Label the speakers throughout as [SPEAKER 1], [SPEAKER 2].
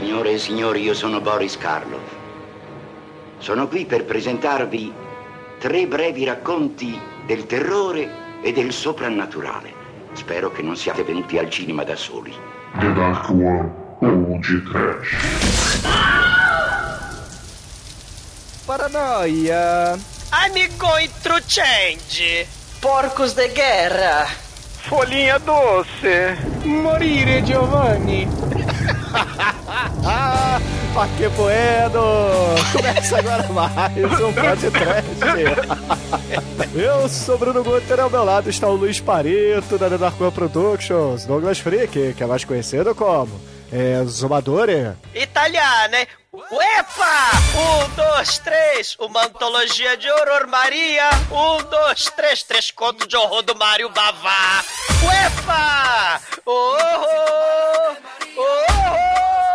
[SPEAKER 1] Signore e signori, io sono Boris Karloff. Sono qui per presentarvi tre brevi racconti del terrore e del soprannaturale. Spero che non siate venuti al cinema da soli.
[SPEAKER 2] The Dark One de Trash.
[SPEAKER 3] Paranoia.
[SPEAKER 4] I'm going through change.
[SPEAKER 5] Porcos de guerra.
[SPEAKER 6] Folhinha doce.
[SPEAKER 3] Morire, Giovanni. ah, que poedo! Começa agora mais um podcast. Eu sou Bruno Guter, ao meu lado está o Luiz Pareto, da The Dark Productions, Douglas Freak, que é mais conhecido como é, Zumadore.
[SPEAKER 4] Italiano, hein? Uepa! Um, dois, três. Uma antologia de horror Maria. Um, dois, três. Três contos de horror do Mário Bavá. Uepa! Oh, oh, oh, oh,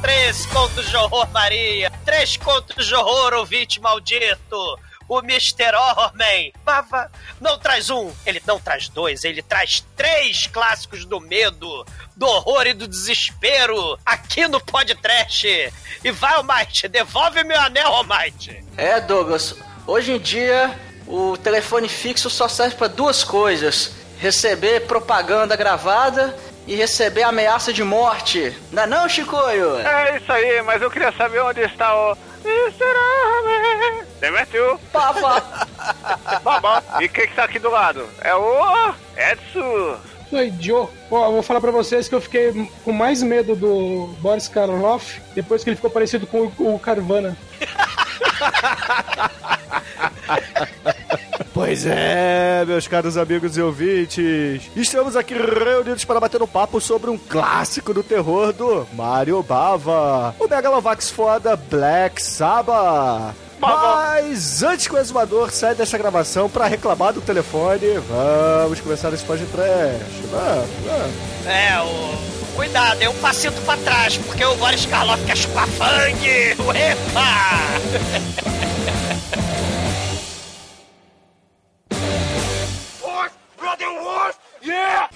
[SPEAKER 4] Três. Contos de horror Maria. Três contos de horror, ouvinte maldito o Mr. Homem. Bava não traz um, ele não traz dois, ele traz três clássicos do medo, do horror e do desespero aqui no podcast. E vai, Almighty, devolve meu anel, Almighty.
[SPEAKER 5] É, Douglas, hoje em dia o telefone fixo só serve para duas coisas: receber propaganda gravada e receber ameaça de morte. Não é não, Chicoio?
[SPEAKER 6] É isso aí, mas eu queria saber onde está o Mr. Demetriu.
[SPEAKER 5] Papa.
[SPEAKER 6] Baba. E quem que tá aqui do lado? É o Edson.
[SPEAKER 7] Oi, Joe. Ó, vou falar pra vocês que eu fiquei com mais medo do Boris Karloff depois que ele ficou parecido com o Carvana.
[SPEAKER 3] Pois é, meus caros amigos e ouvintes, estamos aqui reunidos para bater um papo sobre um clássico do terror do Mario Bava, o Megalovax foda Black Sabbath. Mas antes que o exumador saia dessa gravação para reclamar do telefone, vamos começar esse podcast. Vamos, vamos.
[SPEAKER 4] É, o. Cuidado, é um passito pra trás, porque o Boris Karloff quer chupar fangue! Epa! fucking? Yeah!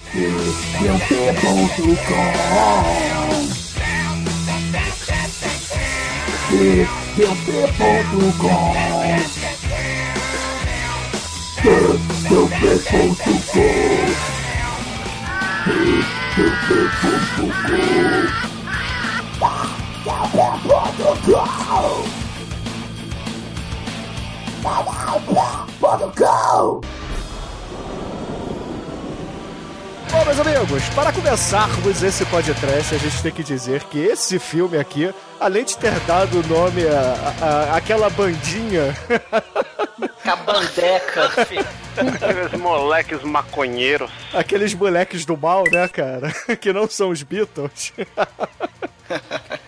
[SPEAKER 4] Go!
[SPEAKER 3] Bom, meus amigos, para começarmos esse podcast, a gente tem que dizer que esse filme aqui, além de ter dado o nome a, a- a- àquela bandinha,
[SPEAKER 5] Cabandeca.
[SPEAKER 6] Aqueles moleques maconheiros.
[SPEAKER 3] aqueles moleques do mal, né, cara? Que não são os Beatles.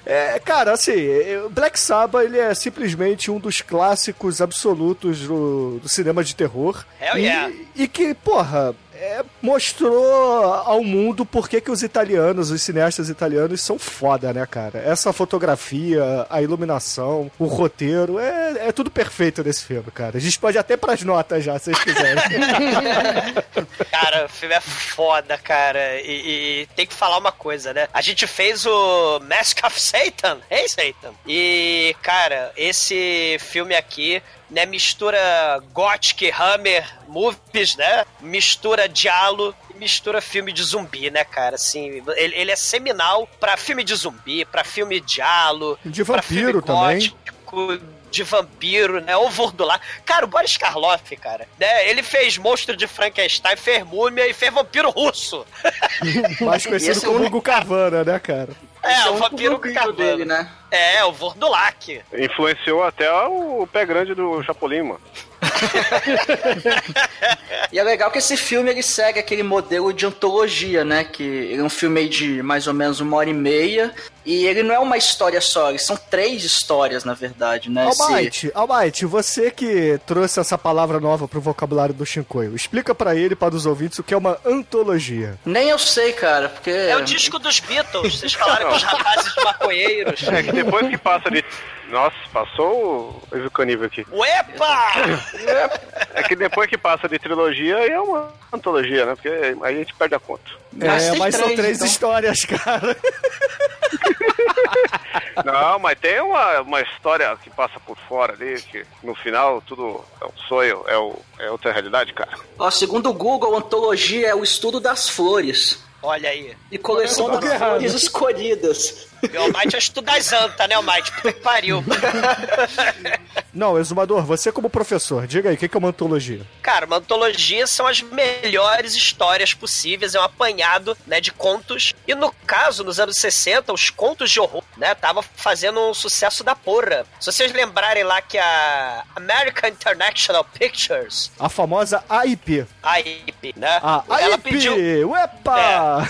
[SPEAKER 3] É, cara, assim, é, Black Sabbath ele é simplesmente um dos clássicos absolutos do, do cinema de terror.
[SPEAKER 4] Hell
[SPEAKER 3] e,
[SPEAKER 4] yeah.
[SPEAKER 3] e que, porra, é, mostrou ao mundo por que, os italianos, os cineastas italianos são foda, né, cara? Essa fotografia, a iluminação, o roteiro, é, é tudo perfeito nesse filme, cara. A gente pode até pras notas já, se vocês quiserem.
[SPEAKER 4] Cara, o filme é foda, cara. E, e tem que falar uma coisa, né? A gente fez o Mask of Satan. Hey, Satan. E, cara, esse filme aqui, né, mistura Gothic Hammer Movies, né? Mistura Diallo e mistura filme de zumbi, né, cara? Assim, ele, ele é seminal pra filme de zumbi, pra filme Diallo,
[SPEAKER 3] De vampiro também.
[SPEAKER 4] gótico, de vampiro, né? Ou Vordular. Cara, o Boris Karloff, cara, né? Ele fez Monstro de Frankenstein, fez Múmia e fez Vampiro Russo.
[SPEAKER 3] Mais conhecido
[SPEAKER 5] é
[SPEAKER 3] como
[SPEAKER 5] o
[SPEAKER 3] Hugo Carvana, né, cara?
[SPEAKER 4] É,
[SPEAKER 5] Esse
[SPEAKER 4] o Vampiro Carvana.
[SPEAKER 5] dele, né?
[SPEAKER 4] É, o Vordulac.
[SPEAKER 6] Influenciou até o pé grande do Chapolin, mano.
[SPEAKER 5] E é legal que esse filme ele segue aquele modelo de antologia, né? Que ele é um filme de mais ou menos uma hora e meia. E ele não é uma história só, são três histórias, na verdade, né? Esse-
[SPEAKER 3] Almighty, Almighty, você que trouxe essa palavra nova pro vocabulário do Shinkoio, explica pra ele e para os ouvintes o que é uma antologia.
[SPEAKER 5] Nem eu sei, cara, porque.
[SPEAKER 4] É o disco dos Beatles. Vocês falaram com os rapazes maconheiros.
[SPEAKER 6] É que depois que passa de. Nossa, passou o executível aqui.
[SPEAKER 4] Uepa!
[SPEAKER 6] É que depois que passa de trilogia é uma antologia, né? Porque aí a gente perde a conta.
[SPEAKER 5] Mas
[SPEAKER 3] é, mas são
[SPEAKER 5] três,
[SPEAKER 3] três
[SPEAKER 5] então.
[SPEAKER 3] histórias, cara.
[SPEAKER 6] Não, mas tem uma, uma história que passa por fora ali, que no final tudo é um sonho, é, o, é outra realidade, cara.
[SPEAKER 5] Ó, segundo o Google, ontologia é o estudo das flores.
[SPEAKER 4] Olha aí.
[SPEAKER 5] E coleção
[SPEAKER 7] Tudo
[SPEAKER 5] das
[SPEAKER 7] errado.
[SPEAKER 5] flores escolhidas.
[SPEAKER 4] O Almighty é estudar as anta, né, Almighty? Puta que pariu.
[SPEAKER 3] Não, Exumador, você como professor, diga aí, o que que é uma antologia?
[SPEAKER 4] Cara, uma antologia são as melhores histórias possíveis, é um apanhado, né, de contos. E no caso, nos anos 60, os contos de horror, né, tava fazendo um sucesso da porra. Se vocês lembrarem lá que a American International Pictures,
[SPEAKER 3] A famosa AIP.
[SPEAKER 4] a IP, né,
[SPEAKER 3] A
[SPEAKER 4] ela
[SPEAKER 3] AIP!
[SPEAKER 4] pediu...
[SPEAKER 3] Uepa!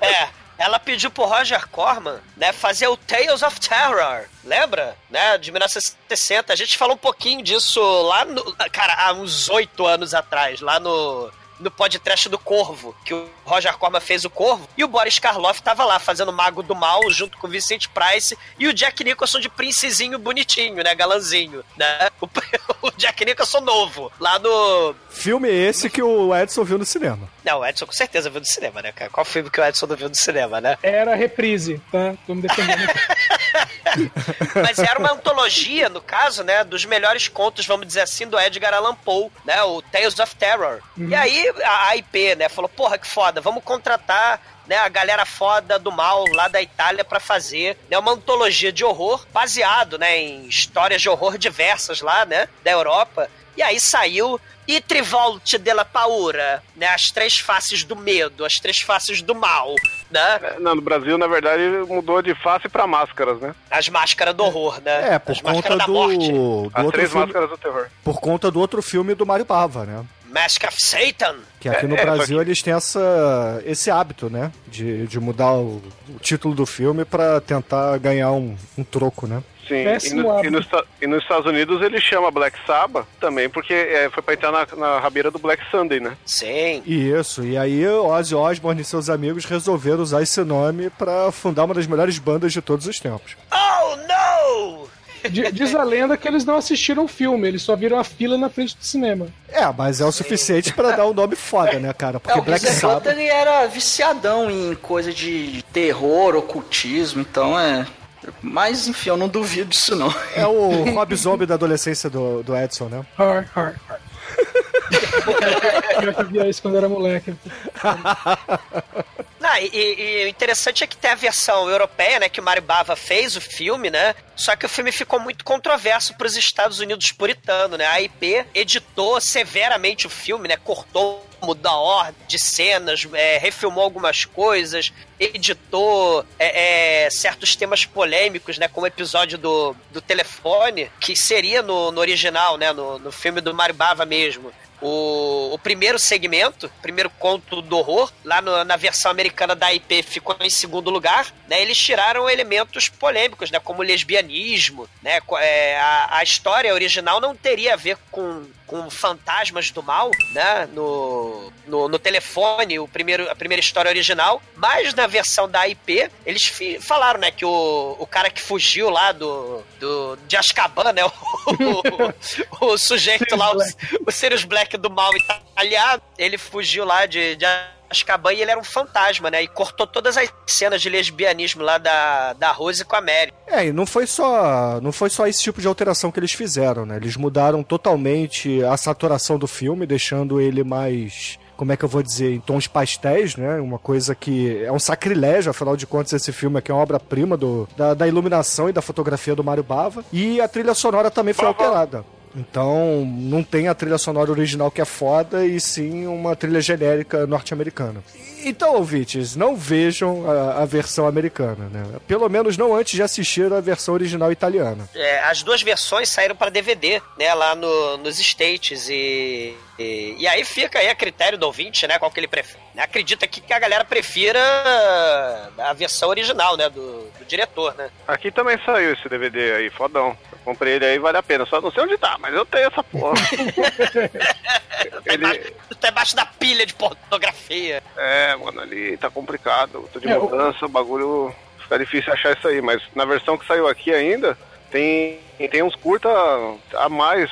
[SPEAKER 4] É, ela pediu pro Roger Corman, né, fazer o Tales of Terror. Lembra? Né, de 1960. A gente falou um pouquinho disso lá no. Cara, há uns oito anos atrás, lá no. No podcast do Corvo, que o Roger Corman fez o Corvo, e o Boris Karloff tava lá fazendo Mago do Mal junto com o Vincent Price e o Jack Nicholson de princesinho bonitinho, né? Galanzinho, né? O, o Jack Nicholson novo, lá no.
[SPEAKER 3] Filme esse que o Edson viu no cinema.
[SPEAKER 4] Não, o Edson com certeza viu no cinema, né, cara? Qual filme que o Edson não viu no cinema, né?
[SPEAKER 7] Era reprise, tá? Tô me defendendo.
[SPEAKER 4] Mas era uma antologia, no caso, né, dos melhores contos, vamos dizer assim, do Edgar Allan Poe, né, o Tales of Terror. E aí a IP, né, falou, porra, que foda, vamos contratar né, a galera foda do mal lá da Itália pra fazer né, uma antologia de horror baseado, né, em histórias de horror diversas lá, né, da Europa. E aí saiu I Trivolte della Paura, né, as três faces do medo, as três faces do mal, né,
[SPEAKER 6] É, Não, no Brasil, na verdade, mudou de face pra máscaras, né?
[SPEAKER 4] as máscaras do horror, né,
[SPEAKER 3] É, por
[SPEAKER 4] as
[SPEAKER 3] conta
[SPEAKER 4] máscaras da
[SPEAKER 3] do,
[SPEAKER 4] morte.
[SPEAKER 3] do
[SPEAKER 6] As
[SPEAKER 3] outro
[SPEAKER 6] três
[SPEAKER 3] filme,
[SPEAKER 6] máscaras do terror.
[SPEAKER 3] por conta do outro filme do Mario Bava, né?
[SPEAKER 4] Mask of Satan.
[SPEAKER 3] Que aqui no
[SPEAKER 6] É, é,
[SPEAKER 3] Brasil eles têm essa, esse hábito, né? De, de mudar o, o título do filme pra tentar ganhar um, um troco, né?
[SPEAKER 6] Sim, e, no- e Esta- e nos Estados Unidos ele chama Black Sabbath também, porque é, foi pra entrar na, na rabeira do Black Sunday, né?
[SPEAKER 4] Sim.
[SPEAKER 3] Isso, e aí Ozzy Osbourne e seus amigos resolveram usar esse nome pra fundar uma das melhores bandas de todos os tempos.
[SPEAKER 4] Oh, no!
[SPEAKER 7] Di- Diz a lenda que eles não assistiram o filme, eles só viram a fila na frente do cinema.
[SPEAKER 3] É, mas é o suficiente pra dar um nome foda, né, cara?
[SPEAKER 5] É,
[SPEAKER 3] Porque
[SPEAKER 5] o
[SPEAKER 3] Black
[SPEAKER 5] Black
[SPEAKER 3] Sabbath...
[SPEAKER 5] ele era viciadão em coisa de terror, ocultismo, então é. Mas enfim, eu não duvido disso não.
[SPEAKER 3] É o Rob Zombie da adolescência do, do Edson, né?
[SPEAKER 7] Har, har, har. Eu já via isso quando era moleque.
[SPEAKER 4] Não, e o interessante é que tem a versão europeia, né? Que o Mario Bava fez o filme, né? Só que o filme ficou muito controverso para os Estados Unidos puritano, né? A IP editou severamente o filme, né? Cortou mudou a ordem de cenas, é, refilmou algumas coisas, editou é, é, certos temas polêmicos, né? Como o episódio do, do telefone, que seria no, no original, né? No, no filme do Mario Bava mesmo. O, o primeiro segmento, primeiro conto do horror, lá no- na versão americana da IP ficou em segundo lugar, né? Eles tiraram elementos polêmicos, né? Como lesbianismo, né? é, a, a história original não teria a ver com, com fantasmas do mal, né? No, no, no telefone, o primeiro, a primeira história original, mas na versão da IP, eles falaram, né? Que o, o cara que fugiu lá do, do de Azkaban, né? O, o, o sujeito lá, o, o Sirius Black do mal italiano, ele fugiu lá de, de Azkaban e ele era um fantasma, né? E cortou todas as cenas de lesbianismo lá da, da Rose com a Mary.
[SPEAKER 3] É, e não foi só não foi só esse tipo de alteração que eles fizeram, né? Eles mudaram totalmente a saturação do filme, deixando ele mais como é que eu vou dizer, em tons pastéis, né? Uma coisa que é um sacrilégio, afinal de contas, esse filme aqui é uma obra-prima da, da iluminação e da fotografia do Mário Bava. E a trilha sonora também foi alterada. Então, não tem a trilha sonora original que é foda, e sim uma trilha genérica norte-americana. Então, ouvintes, não vejam a, a, versão americana, né? Pelo menos não antes de assistir a versão original italiana.
[SPEAKER 4] É, as duas versões saíram para DVD, né? Lá no, nos States e, e, e, aí fica aí a critério do ouvinte, né? Qual que ele prefere. Acredita que, que a galera prefira a versão original, né? Do, do diretor, né?
[SPEAKER 6] Aqui também saiu esse DVD aí, fodão. Comprei ele aí, vale a pena. Só não sei onde tá, mas eu tenho essa porra.
[SPEAKER 4] tá, ele... embaixo, tá embaixo da pilha de pornografia.
[SPEAKER 6] É, mano, ali tá complicado. Tô de é, mudança, o bagulho fica difícil achar isso aí. Mas na versão que saiu aqui ainda, tem, tem uns curta a mais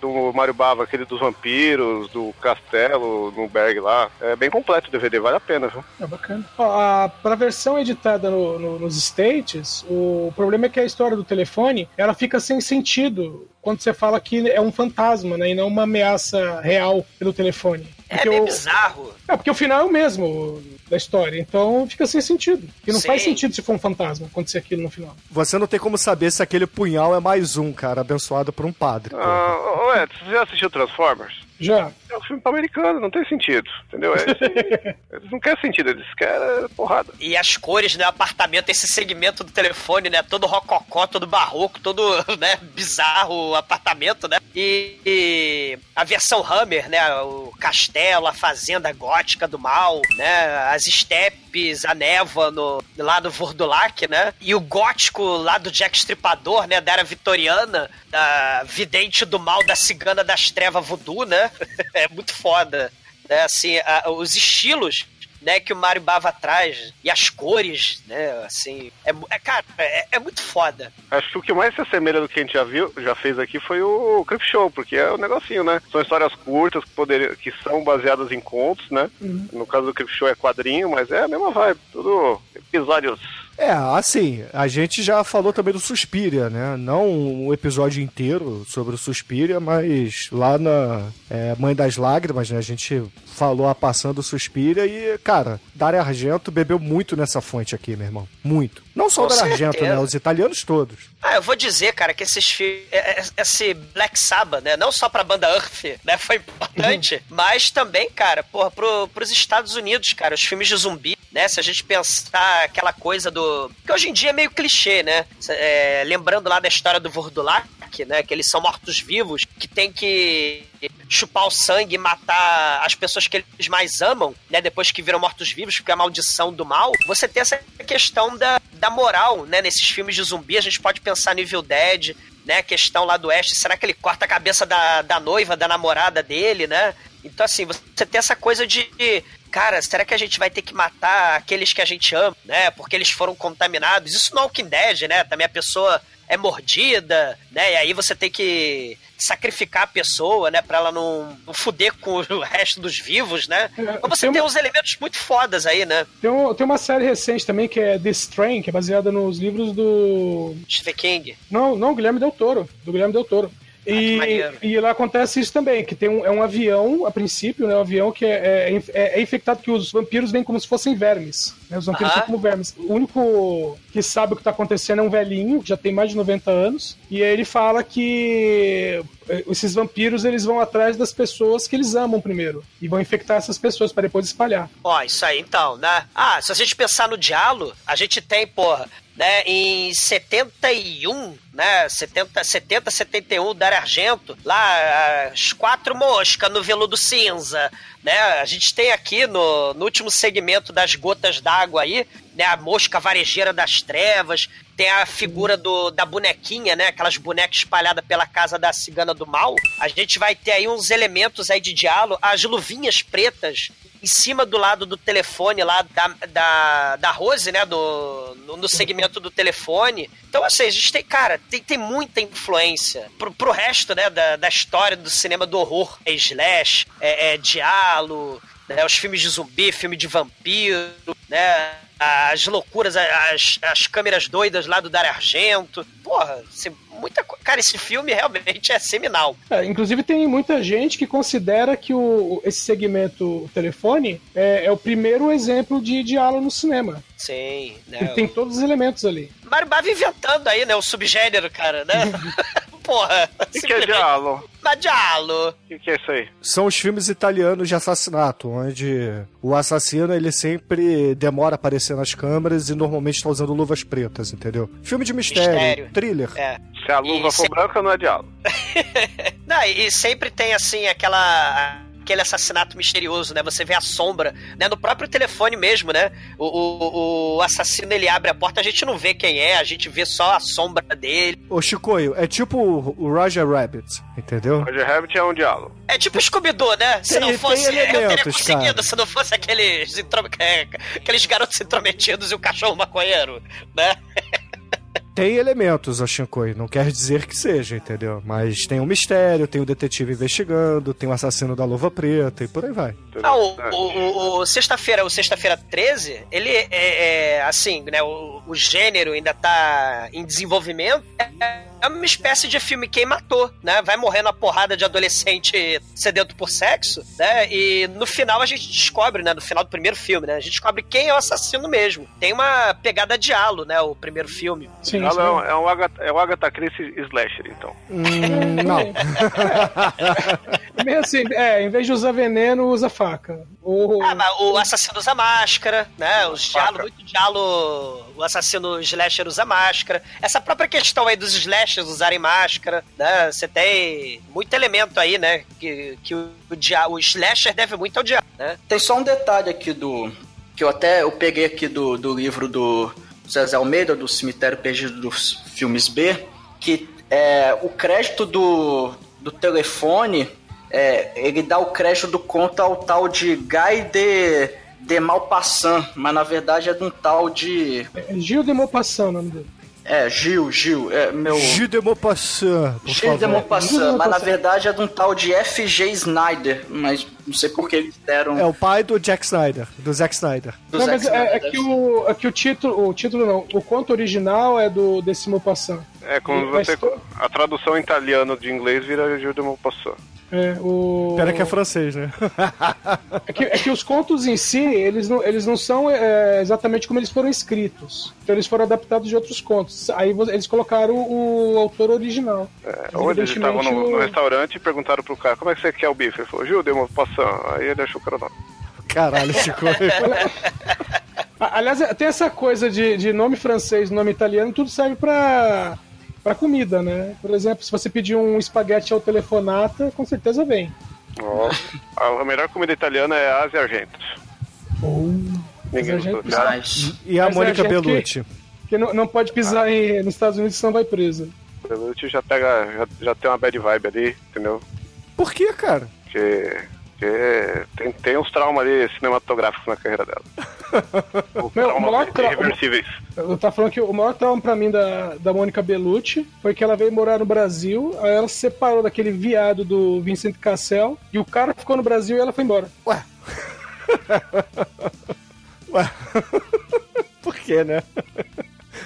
[SPEAKER 6] do Mario Bava, aquele dos vampiros, do castelo, no Berg lá. É bem completo o DVD, vale a pena, viu?
[SPEAKER 7] É bacana. Ó, a, pra versão editada no, no, nos States, o problema é que a história do telefone, ela fica sem sentido quando você fala que é um fantasma, né? E não uma ameaça real pelo telefone.
[SPEAKER 4] É meio bizarro.
[SPEAKER 7] É, porque o final é o mesmo da história. Então fica sem sentido. E não Sim. faz sentido se for um fantasma acontecer aquilo no final.
[SPEAKER 3] Você não tem como saber se aquele punhal é mais um, cara, abençoado por um padre.
[SPEAKER 6] Ah, ué, você já assistiu Transformers?
[SPEAKER 7] Já.
[SPEAKER 6] É um filme americano, não tem sentido, entendeu? É, eles não querem sentido, eles querem porrada.
[SPEAKER 4] E as cores, né? Apartamento, esse segmento do telefone, né? Todo rococó, todo barroco, todo, né? Bizarro o apartamento, né? E, e, a versão Hammer, né? O castelo, a fazenda gótica do mal, né? As estepes, a névoa no, lá do Vordulac, né? E o gótico lá do Jack Stripador, né? Da era vitoriana, da vidente do mal, da cigana das trevas voodoo, né? é muito foda. É, assim, a, os estilos né, que o Mario Bava traz e as cores, né, assim, é, é cara, é, é, muito foda.
[SPEAKER 6] Acho que o que mais se assemelha do que a gente já viu, já fez aqui foi o Crip Show, porque é o um negocinho, né? São histórias curtas que, poder, que são baseadas em contos, né? Uhum. No caso do Crip Show é quadrinho, mas é a mesma vibe, tudo episódios
[SPEAKER 3] é, assim, a gente já falou também do Suspiria, né? Não um episódio inteiro sobre o Suspiria, mas lá na é, Mãe das Lágrimas, né? A gente falou a passando o Suspiria e, cara, Dario Argento bebeu muito nessa fonte aqui, meu irmão. Muito. Não só o Dario Argento, né? Os italianos todos.
[SPEAKER 4] Ah, eu vou dizer, cara, que esses é, é, esse Black Sabbath, né? Não só pra banda Earth, né? Foi importante, uhum. mas também, cara, porra, pro, pros Estados Unidos, cara, os filmes de zumbi, né? Se a gente pensar aquela coisa do que hoje em dia é meio clichê, né? É, lembrando lá da história do Vordulac, né? Que eles são mortos-vivos, que tem que chupar o sangue e matar as pessoas que eles mais amam, né? Depois que viram mortos-vivos, porque é a maldição do mal. Você tem essa questão da, da moral, né? Nesses filmes de zumbi, a gente pode pensar no Evil Dead, né? A questão lá do oeste, será que ele corta a cabeça da, da noiva, da namorada dele, né? Então, assim, você tem essa coisa de cara, será que a gente vai ter que matar aqueles que a gente ama, né? Porque eles foram contaminados. Isso no Walking Dead, né? Também a pessoa é mordida, né? E aí você tem que sacrificar a pessoa, né? Pra ela não, não fuder com o resto dos vivos, né? É, então você tem, tem uma... uns elementos muito fodas aí, né?
[SPEAKER 7] Tem, um, tem uma série recente também que é The Strain, que é baseada nos livros do...
[SPEAKER 4] Stephen King.
[SPEAKER 7] Não, não, Guilherme Del Toro. Do Guilherme Del Toro. E, ah, e lá acontece isso também, que tem um, é um avião, a princípio, né? Um avião que é, é, é, é infectado, que os vampiros vêm como se fossem vermes. Né, os vampiros são como vermes. O único que sabe o que está acontecendo é um velhinho, que já tem mais de 90 anos. E aí ele fala que eh, esses vampiros eles vão atrás das pessoas que eles amam primeiro. E vão infectar essas pessoas para depois espalhar.
[SPEAKER 4] Ó, isso aí então, né? Ah, se a gente pensar no diálogo, a gente tem, porra, né, em 71, né, 70, 70 71, Dario Argento, lá as quatro moscas no veludo cinza, né, a gente tem aqui no, no último segmento das gotas d'água aí, né, a mosca varejeira das trevas, tem a figura do, da bonequinha, né, aquelas bonecas espalhadas pela casa da cigana do mal, a gente vai ter aí uns elementos aí de diálogo, as luvinhas pretas em cima do lado do telefone lá da, da, da Rose, né? Do, no, no segmento do telefone. Então, assim, a gente tem, cara, tem, tem muita influência pro, pro resto, né? Da, da história do cinema do horror. É slash, é, é diálogo, né, os filmes de zumbi, filme de vampiro, né? As loucuras, as, as câmeras doidas lá do Dario Argento. Porra, você muita Cara, esse filme realmente é seminal.
[SPEAKER 7] É, inclusive, tem muita gente que considera que o, esse segmento o telefone é, é, o primeiro exemplo de diálogo no cinema.
[SPEAKER 4] Sim, né?
[SPEAKER 7] E tem todos os elementos ali.
[SPEAKER 4] Mario Bava inventando aí, né? O subgênero, cara, né? porra.
[SPEAKER 6] O que, que é Diallo?
[SPEAKER 4] Mas Diallo.
[SPEAKER 6] O que, que é isso aí?
[SPEAKER 3] São os filmes italianos de assassinato, onde o assassino ele sempre demora a aparecer nas câmeras e normalmente está usando luvas pretas, entendeu? Filme de mistério,
[SPEAKER 4] Mistério.
[SPEAKER 3] thriller.
[SPEAKER 4] É.
[SPEAKER 6] Se a luva
[SPEAKER 4] E
[SPEAKER 6] for
[SPEAKER 4] se-
[SPEAKER 6] branca, não é Diallo.
[SPEAKER 4] Não, e sempre tem assim aquela aquele assassinato misterioso, né? Você vê a sombra, né? No próprio telefone mesmo, né? O, o, o assassino ele abre a porta, a gente não vê quem é, a gente vê só a sombra dele.
[SPEAKER 3] Ô, Chicoio, é tipo o Roger Rabbit, entendeu?
[SPEAKER 6] Roger Rabbit é um Diallo.
[SPEAKER 4] É tipo Scooby-Doo, né? Se
[SPEAKER 3] Tem-
[SPEAKER 4] não fosse, eu teria conseguido,
[SPEAKER 3] cara.
[SPEAKER 4] se não fosse aqueles, intro- é, aqueles garotos intrometidos e o cachorro maconheiro, né?
[SPEAKER 3] Tem elementos, ô Shinkoi, não quer dizer que seja, entendeu? Mas tem um mistério, tem o detetive investigando, tem o assassino da luva preta e por aí vai.
[SPEAKER 4] Ah, o,
[SPEAKER 6] É.
[SPEAKER 4] o, o- o sexta-feira, o sexta-feira 13, ele é, é, assim, né? O, o gênero ainda tá em desenvolvimento. É, é uma espécie de filme Quem Matou, né? Vai morrendo a porrada de adolescente sedento por sexo, né? E no final a gente descobre, né? No final do primeiro filme, né? A gente descobre quem é o assassino mesmo. Tem uma pegada de halo, né? O primeiro filme.
[SPEAKER 7] Sim, sim.
[SPEAKER 6] é um, é um Agatha, é o Agatha Christie slasher, então.
[SPEAKER 3] Hum, não.
[SPEAKER 7] Meio assim, é, em vez de usar veneno, usa faca. Ou...
[SPEAKER 4] Ah, mas o assassino usa máscara, né? Os diálogo,
[SPEAKER 6] Faca.
[SPEAKER 4] muito diálogo. O assassino slasher usa máscara. Essa própria questão aí dos slashers usarem máscara, né? Você tem muito elemento aí, né? Que, que o, o, dia- o slasher deve muito ao diabo, né?
[SPEAKER 5] Tem só um detalhe aqui do. Que eu até eu peguei aqui do, do livro do Zezé Almeida, do Cemitério Perdido dos Filmes B, que é, o crédito do, do telefone, é, ele dá o crédito do conto ao tal de Guy de, de Malpassant, mas na verdade é de um tal de.
[SPEAKER 7] É Gil de Maupassant o nome dele.
[SPEAKER 5] É, Gil, Gil, é meu.
[SPEAKER 3] Gilles de Maupassant, por
[SPEAKER 5] Gil de
[SPEAKER 3] favor.
[SPEAKER 5] Maupassant,
[SPEAKER 7] Gil de
[SPEAKER 5] mas na
[SPEAKER 7] Maupassant.
[SPEAKER 5] verdade é de um tal de F.G. Snyder, mas não sei por que eles deram.
[SPEAKER 3] É o pai do Jack Snyder, do Zack Snyder.
[SPEAKER 5] do
[SPEAKER 7] Não,
[SPEAKER 5] Zack
[SPEAKER 7] mas é, é
[SPEAKER 5] Snyder.
[SPEAKER 7] que, o, é que o título, o título não, o conto original é do desse Maupassant.
[SPEAKER 6] É como
[SPEAKER 7] Mas
[SPEAKER 6] você. A tradução em italiano de inglês vira Gil de Maupassant.
[SPEAKER 7] É, o...
[SPEAKER 3] Pera que é francês, né?
[SPEAKER 7] É que, é que os contos em si, eles não, eles não são é, exatamente como eles foram escritos. Então eles foram adaptados de outros contos. Aí eles colocaram o, autor original.
[SPEAKER 6] É, ou eles estavam no, no
[SPEAKER 7] o-
[SPEAKER 6] restaurante e perguntaram pro cara, como é que você quer o bife? Ele falou, Gil de Maupassant. Aí ele achou que era o nome.
[SPEAKER 3] Caralho, Chico.
[SPEAKER 7] A- Aliás, tem essa coisa de, de nome francês, nome italiano, tudo serve pra, pra comida, né? Por exemplo, se você pedir um espaguete ao telefonata, com certeza vem.
[SPEAKER 6] Nossa. a melhor comida italiana é Ásia Argentos. Ninguém
[SPEAKER 7] Mas a
[SPEAKER 6] gostou.
[SPEAKER 7] gente-
[SPEAKER 6] Já-
[SPEAKER 5] Mas,
[SPEAKER 3] E a
[SPEAKER 7] Mas é
[SPEAKER 3] Mônica
[SPEAKER 7] que-
[SPEAKER 3] Bellucci.
[SPEAKER 7] Porque não, não pode pisar em, nos Estados Unidos, senão vai presa.
[SPEAKER 6] O Belucci já pega, já, já tem uma bad vibe ali, entendeu?
[SPEAKER 3] Por que, cara?
[SPEAKER 6] Porque, porque tem, tem uns traumas ali cinematográficos na carreira dela.
[SPEAKER 7] Meu, o maior trau-
[SPEAKER 6] irreversíveis.
[SPEAKER 7] Eu tava falando que o maior trauma pra mim da, da Mônica Bellucci foi que ela veio morar no Brasil, aí ela se separou daquele viado do Vincent Cassel, e o cara ficou no Brasil e ela foi embora.
[SPEAKER 3] Ué. Ué. Por que, né?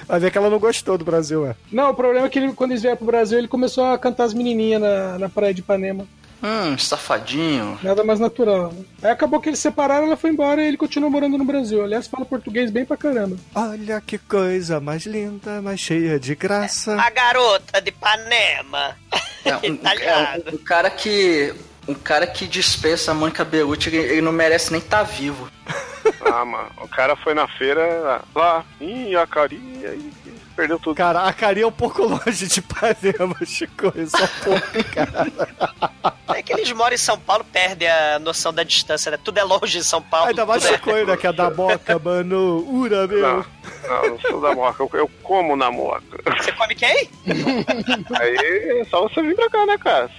[SPEAKER 3] Vai ver que ela não gostou do Brasil, ué.
[SPEAKER 7] Não, o problema é que ele, quando eles vieram pro Brasil, ele começou a cantar as menininhas na, na praia de Ipanema.
[SPEAKER 5] Hum, safadinho.
[SPEAKER 7] Nada mais natural. né? Aí acabou que eles separaram, ela foi embora e ele continuou morando no Brasil. Aliás, fala português bem pra caramba.
[SPEAKER 3] Olha que coisa mais linda, mais cheia de graça.
[SPEAKER 4] A garota de Ipanema.
[SPEAKER 5] É, um, é,
[SPEAKER 4] Italiano.
[SPEAKER 5] um- um cara que. Um cara que dispensa a Bellucci, ele, ele não merece nem estar vivo.
[SPEAKER 6] Ah, mano, o cara foi na feira lá, em Acaria e e perdeu tudo.
[SPEAKER 3] Cara, a Cari é um pouco longe de Ipanema, Chico. Só um pouco, cara.
[SPEAKER 4] É que eles moram em São Paulo, perdem a noção da distância, né? Tudo é longe em São Paulo.
[SPEAKER 3] Ainda mais
[SPEAKER 4] tudo é-
[SPEAKER 3] Chico, né? Que é da Moca, mano. Ura, meu.
[SPEAKER 6] Não, não, eu não sou da moca, eu, eu como na moca.
[SPEAKER 4] Você come quem?
[SPEAKER 6] Aí é só você vir pra cá, né, cara?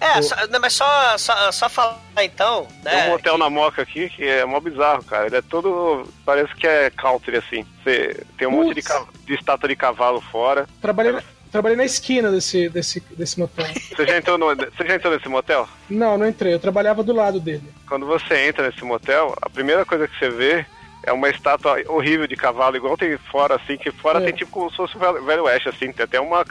[SPEAKER 4] É, só, não, mas só, só, só falar então,
[SPEAKER 6] Tem
[SPEAKER 4] né?
[SPEAKER 6] um hotel na moca aqui que é mó bizarro, cara. Ele é todo. Parece que é country, assim. Você tem um monte de, de estátua de cavalo fora.
[SPEAKER 7] Trabalhei, na- trabalhei na esquina desse, desse, desse motel.
[SPEAKER 6] Você já, entrou no, você já entrou nesse motel?
[SPEAKER 7] Não, não entrei. Eu trabalhava do lado dele.
[SPEAKER 6] Quando você entra nesse motel, a primeira coisa que você vê é uma estátua horrível de cavalo, igual tem fora, assim, que fora
[SPEAKER 7] É.
[SPEAKER 6] tem tipo como se fosse o Velho Oeste, assim, tem até uma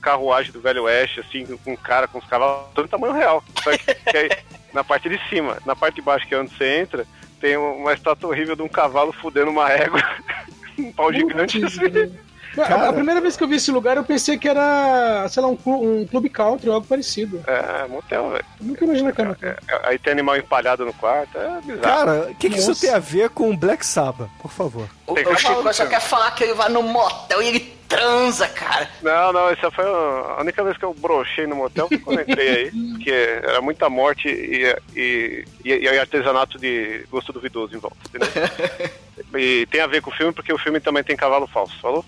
[SPEAKER 6] carruagem do Velho Oeste, assim, com um cara com os cavalos, todo tamanho real. Só que, que aí, na parte de cima, na parte de baixo, que é onde você entra, tem uma estátua horrível de um cavalo fudendo uma égua, um pau gigante assim.
[SPEAKER 7] Cara... A primeira vez que eu vi esse lugar, eu pensei que era, sei lá, um, clube, um clube country ou algo parecido.
[SPEAKER 6] É, motel, velho.
[SPEAKER 7] Nunca imaginei que era
[SPEAKER 6] é, é, Aí tem animal empalhado no quarto, é bizarro.
[SPEAKER 3] Cara, o que, que isso tem a ver com Black Sabbath, por favor?
[SPEAKER 5] O, o Chico só quer falar que ele vai no motel e ele transa, cara.
[SPEAKER 6] Não, não, essa foi a única vez que eu brochei no motel que quando entrei aí, porque era muita morte e, e, e, e artesanato de gosto duvidoso em volta, entendeu? e tem a ver com o filme, porque o filme também tem cavalo falso, falou?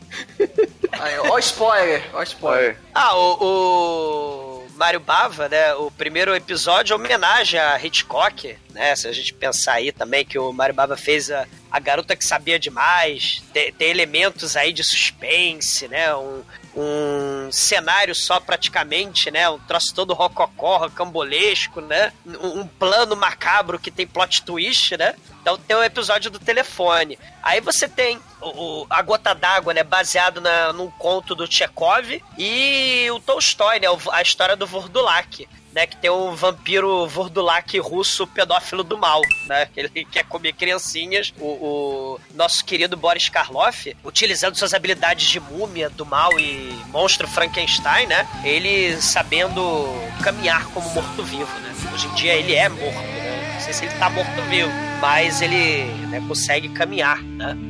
[SPEAKER 5] Aí, ó spoiler, ó spoiler. Aí.
[SPEAKER 4] Ah, o... o... Mário Bava, né? O primeiro episódio é homenagem a Hitchcock, né? Se a gente pensar aí também que o Mário Bava fez a, a garota que sabia demais, tem, tem elementos aí de suspense, né? Um, um cenário só praticamente, né? Um troço todo rococó, rocambolesco, né? Um, um plano macabro que tem plot twist, né? Então tem o episódio do telefone. Aí você tem o, a Gota d'Água, né? Baseado na, num conto do Chekhov. E o Tolstói, né? A história do Vordulak né, que tem um vampiro Vordulak russo pedófilo do mal, né, que ele quer comer criancinhas. O, o, nosso querido Boris Karloff, utilizando suas habilidades de múmia do mal e monstro Frankenstein, né, ele sabendo caminhar como morto-vivo, né. Hoje em dia ele é morto, né, não sei se ele tá morto-vivo, mas ele né, consegue caminhar, né.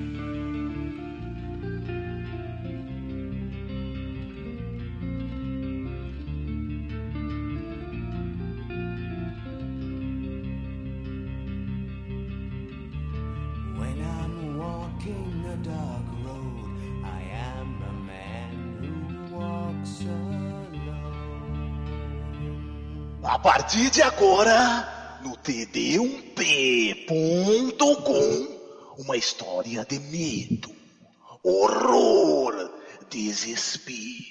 [SPEAKER 8] Partir de agora, no td1p.com, uma história de medo, horror, desespero.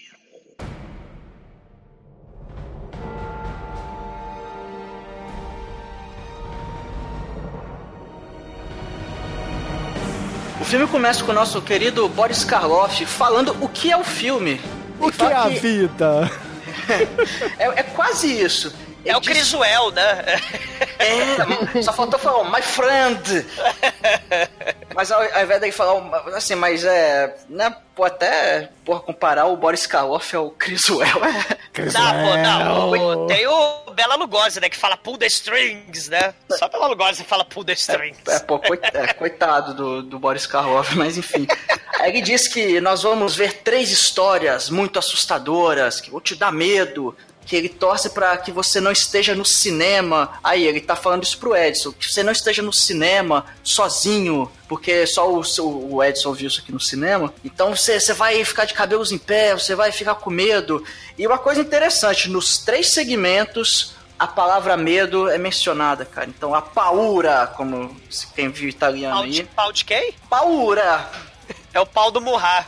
[SPEAKER 5] O filme começa com o nosso querido Boris Karloff falando o que é o filme.
[SPEAKER 3] O que é a que... vida?
[SPEAKER 5] é, é quase isso.
[SPEAKER 4] É o Crisuel, né?
[SPEAKER 5] É, só faltou falar, my friend. Mas ao, ao invés dele falar, assim, mas é. Né, pô, até por comparar o Boris Karloff ao Crisuel. É.
[SPEAKER 4] Não, pô, não. Tem o Bela Lugosi, né, que fala pull the strings, né? Só pela Lugosi fala pull the strings.
[SPEAKER 5] É, é pô, é, coitado do, do Boris Karloff, mas enfim. Aí ele diz que nós vamos ver três histórias muito assustadoras, que vão te dar medo, que ele torce para que você não esteja no cinema. Aí ele tá falando isso pro Edson, que você não esteja no cinema sozinho, porque só o, o Edson viu isso aqui no cinema. Então você, você vai ficar de cabelos em pé, você vai ficar com medo. E uma coisa interessante, nos três segmentos a palavra medo é mencionada, cara. Então a paura, como quem viu italiano
[SPEAKER 4] aí. Pau de quem?
[SPEAKER 5] Paura.
[SPEAKER 4] É o pau do Murra.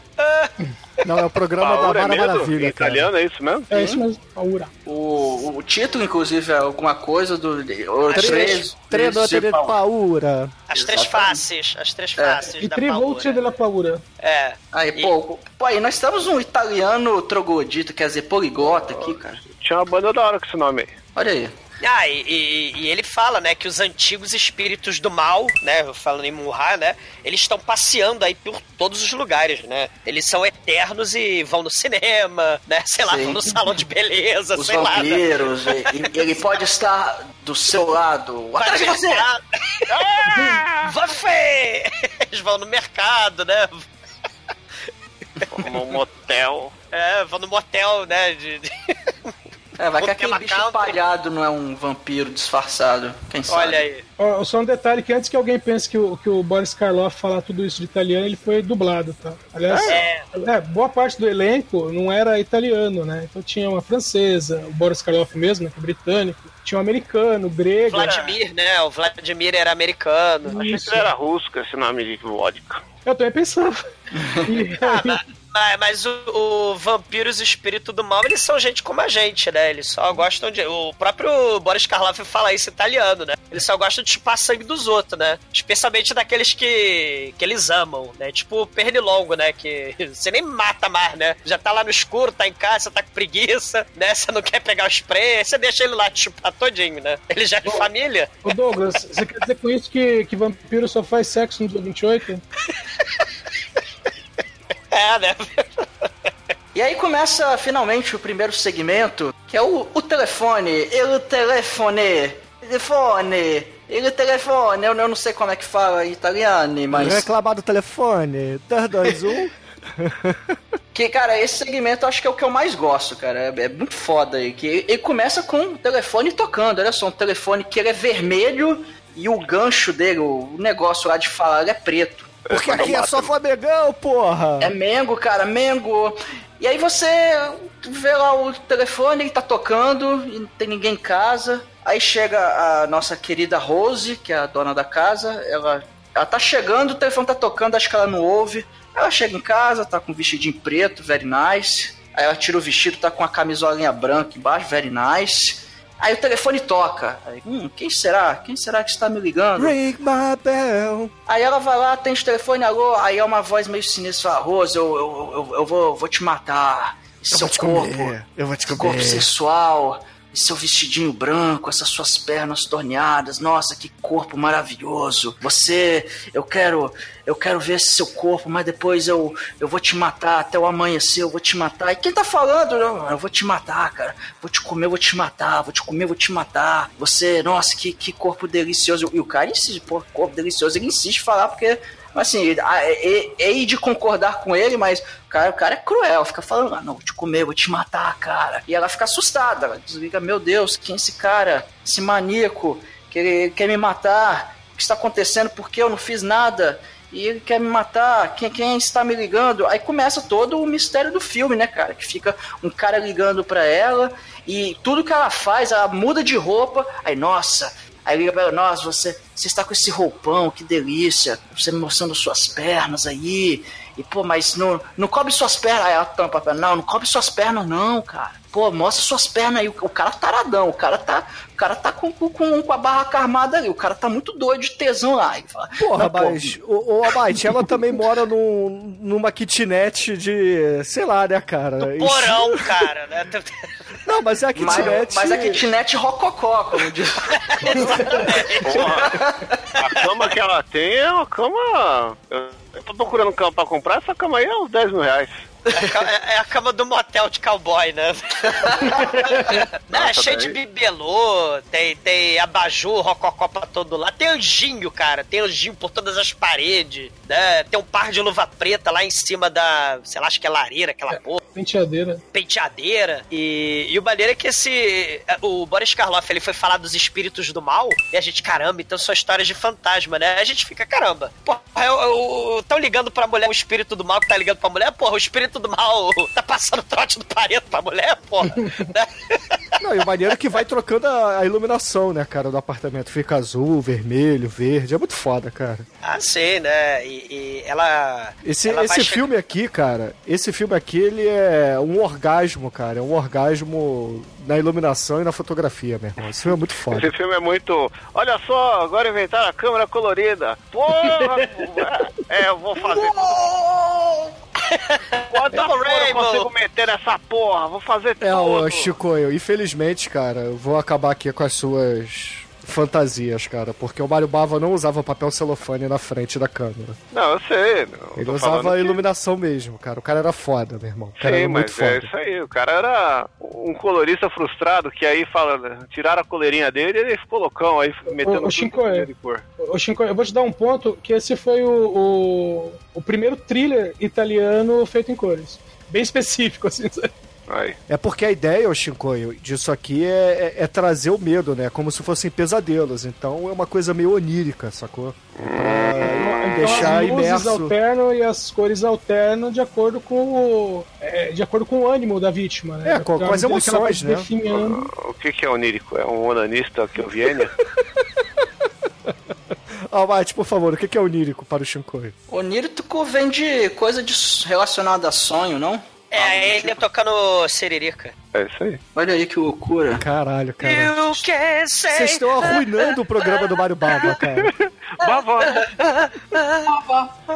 [SPEAKER 3] Não, é o programa Paura da Mara é Maravilha.
[SPEAKER 6] Em cara. italiano é isso mesmo?
[SPEAKER 7] É isso mesmo, Paura.
[SPEAKER 5] O, o título, inclusive, é alguma coisa do.
[SPEAKER 3] Os três. Treinador de Paura.
[SPEAKER 4] As três faces. As três é. faces.
[SPEAKER 7] E Trivolte della Paura.
[SPEAKER 4] É.
[SPEAKER 5] Aí, e... pô, pô, aí nós temos um italiano troglodito, quer dizer, poliglota aqui, cara.
[SPEAKER 6] Tinha uma banda da hora com esse nome aí.
[SPEAKER 5] Olha aí.
[SPEAKER 4] Ah, e, e, e, ele fala, né, que os antigos espíritos do mal, né, falando em Murra, né, eles estão passeando aí por todos os lugares, né? Eles são eternos e vão no cinema, né, sei lá, Sim. vão no salão de beleza,
[SPEAKER 5] os
[SPEAKER 4] sei né.
[SPEAKER 5] vampiros, lá. E, ele pode estar do seu lado, atrás de você!
[SPEAKER 4] ah, você! Eles vão no mercado, né?
[SPEAKER 6] No motel.
[SPEAKER 4] É, vão no motel, né, de... de...
[SPEAKER 5] É, vai que aquele bicho empalhado não é um vampiro disfarçado. Quem sabe?
[SPEAKER 4] Olha aí.
[SPEAKER 7] Oh, só um detalhe que antes que alguém pense que o, que o Boris Karloff falar tudo isso de italiano, ele foi dublado, tá? Aliás, é. é. boa parte do elenco não era italiano, né? Então tinha uma francesa, o Boris Karloff mesmo, né, que é britânico. Tinha um americano, grego.
[SPEAKER 4] Vladimir, né? O Vladimir era americano.
[SPEAKER 6] Achei que ele era russo, esse nome de vodka.
[SPEAKER 7] Eu também pensava.
[SPEAKER 4] E, ah, mas, mas o, o vampiros e o espírito do mal, eles são gente como a gente, né? Eles só gostam de. O próprio Boris Karloff fala isso italiano, né? Eles só gostam de chupar sangue dos outros, né? Especialmente daqueles que, que eles amam, né? Tipo o pernilongo, né? Que você nem mata mais, né? Já tá lá no escuro, tá em casa, tá com preguiça, né? Você não quer pegar o spray, você deixa ele lá te chupar todinho, né? Ele já é de família.
[SPEAKER 7] Ô Douglas, você quer dizer com isso que, que vampiro só faz sexo no dia 28?
[SPEAKER 4] É, né?
[SPEAKER 5] E aí começa finalmente o primeiro segmento, que é o, o telefone. El telefone. Telefone. El telefone. Eu, eu não sei como é que fala em italiano, mas.
[SPEAKER 3] Reclamar do telefone. 3, 2, 1.
[SPEAKER 5] Que, cara, esse segmento eu acho que é o que eu mais gosto, cara. É, é muito foda aí. Que ele começa com o telefone tocando. Olha só, um telefone que ele é vermelho e o gancho dele, o negócio lá de falar, ele é preto.
[SPEAKER 3] Porque aqui é só Flamengão, porra!
[SPEAKER 5] É Mengo, cara, Mengo. E aí você vê lá o telefone, ele tá tocando, e não tem ninguém em casa. Aí chega a nossa querida Rose, que é a dona da casa, ela, ela tá chegando, o telefone tá tocando, acho que ela não ouve. Ela chega em casa, tá com um vestidinho preto, very nice. Aí ela tira o vestido, tá com a camisolinha branca embaixo, very nice. Aí o telefone toca. Aí, hum, quem será? Quem será que está me ligando?
[SPEAKER 3] Ring my bell.
[SPEAKER 5] Aí ela vai lá, atende o telefone, alô, aí é uma voz meio sinistra, fala, Rose, eu, eu, eu, eu vou, vou te matar.
[SPEAKER 3] Eu
[SPEAKER 5] Seu
[SPEAKER 3] vou te
[SPEAKER 5] corpo,
[SPEAKER 3] comer. Eu vou te comer.
[SPEAKER 5] corpo sensual, e seu vestidinho branco, essas suas pernas torneadas, nossa, que corpo maravilhoso. Você, eu quero, eu quero ver esse seu corpo, mas depois eu, eu vou te matar até o amanhecer, eu vou te matar. E quem tá falando? Não, eu vou te matar, cara. Vou te comer, vou te matar, vou te comer, vou te matar. Você, nossa, que, que corpo delicioso. E o cara insiste, pô, corpo delicioso, ele insiste falar porque assim, hei de concordar com ele, mas cara, o cara é cruel, fica falando, ah, não, vou te comer, vou te matar, cara. E ela fica assustada, ela desliga, meu Deus, quem é esse cara, esse maníaco, que ele quer me matar, o que está acontecendo, porque eu não fiz nada? E ele quer me matar, quem, quem está me ligando? Aí começa todo o mistério do filme, né, cara? Que fica um cara ligando pra ela e tudo que ela faz, ela muda de roupa, aí, nossa, Aí liga pra ela, nossa, você, você está com esse roupão, que delícia. Você mostrando suas pernas aí. E, pô, mas não, não cobre suas pernas. Aí ela tampa. Não, não cobre suas pernas, não, cara. Pô, mostra suas pernas aí. O, o cara taradão, o cara tá. O cara tá com, com, com a barraca armada ali. O cara tá muito doido de tesão lá. Fala,
[SPEAKER 3] Porra,
[SPEAKER 5] "Não, pô,
[SPEAKER 3] mas o, o Abate, ela também mora num, numa kitnet de. sei lá, né, cara?
[SPEAKER 4] Porão, cara, né?
[SPEAKER 3] Não, mas é a kitnet.
[SPEAKER 5] mas, mas a kitnet rococó, como diz.
[SPEAKER 6] Porra, a cama que ela tem é uma cama. Eu eu tô procurando cama pra comprar, essa cama aí é uns 10 mil reais.
[SPEAKER 4] É a É a cama do motel de cowboy, né? Não, é cheio de bibelô, tem, tem abajur, rococó pra todo lado. Tem anjinho, cara. Tem anjinho por todas as paredes. Né? Tem um par de luva preta lá em cima da, sei lá, acho que é lareira, aquela porra,
[SPEAKER 7] Penteadeira.
[SPEAKER 4] penteadeira. E, e o maneiro é que esse. O Boris Karloff ele foi falar dos espíritos do mal. E a gente, caramba, então são histórias de fantasma, né? A gente fica, caramba. Porra, estão ligando pra mulher o espírito do mal que tá ligando pra mulher? Porra, o espírito do mal tá passando trote do pareto pra mulher, porra. Né?
[SPEAKER 3] Não, e o maneiro é que vai trocando a, a iluminação, né, cara, do apartamento. Fica azul, vermelho, verde. É muito foda, cara.
[SPEAKER 4] ah, sim, né? E, e ela.
[SPEAKER 3] Esse,
[SPEAKER 4] ela
[SPEAKER 3] esse filme aqui, cara, esse filme aqui, ele é um orgasmo, cara. É um orgasmo na iluminação e na fotografia, meu irmão. Esse filme é muito foda.
[SPEAKER 6] Esse filme é muito. Olha só, agora inventaram a câmera colorida. Porra! é, eu vou fazer. Quanta
[SPEAKER 4] Double
[SPEAKER 6] porra eu
[SPEAKER 4] Rainbow.
[SPEAKER 6] consigo meter nessa porra? Vou fazer
[SPEAKER 3] É,
[SPEAKER 6] tudo.
[SPEAKER 3] Chico, eu, infelizmente, cara, eu vou acabar aqui com as suas fantasias, cara, porque o Mario Bava não usava papel celofane na frente da câmera.
[SPEAKER 6] Não, eu sei. não,
[SPEAKER 3] Ele usava a
[SPEAKER 6] que-
[SPEAKER 3] iluminação mesmo, cara. O cara era foda, meu irmão. O cara
[SPEAKER 6] Sim,
[SPEAKER 3] era muito
[SPEAKER 6] mas
[SPEAKER 3] foda.
[SPEAKER 6] é isso aí. O cara era um colorista frustrado que aí fala, né, tiraram a coleirinha dele e ele ficou loucão aí, metendo
[SPEAKER 7] ô,
[SPEAKER 6] tudo
[SPEAKER 7] Chico, é.
[SPEAKER 6] de cor.
[SPEAKER 7] Ô, Shinko, eu vou te dar um ponto que esse foi o, o, o primeiro thriller italiano feito em cores. Bem específico, assim. sabe?
[SPEAKER 6] Aí.
[SPEAKER 3] É porque a ideia, ô Shinkoio, disso aqui é, é- é trazer o medo, né? Como se fossem pesadelos. Então é uma coisa meio onírica, sacou? Pra deixar
[SPEAKER 7] então, as luzes
[SPEAKER 3] imerso.
[SPEAKER 7] alternam e as cores alternam de acordo com o, é, de acordo com o ânimo da vítima, né?
[SPEAKER 3] É, com- com as emoções, né?
[SPEAKER 7] definhando.
[SPEAKER 6] O que, que é onírico? É um onanista que eu viene?
[SPEAKER 3] Ah, Mate, por favor, o que é onírico para o Shinkoio?
[SPEAKER 5] Onírico vem de coisa de relacionada a sonho, não?
[SPEAKER 4] É, ele tocando Siririca.
[SPEAKER 6] É isso aí.
[SPEAKER 5] Olha aí que loucura.
[SPEAKER 3] Caralho, cara. Vocês estão arruinando o programa do Mario Baba, cara.
[SPEAKER 6] Bavó.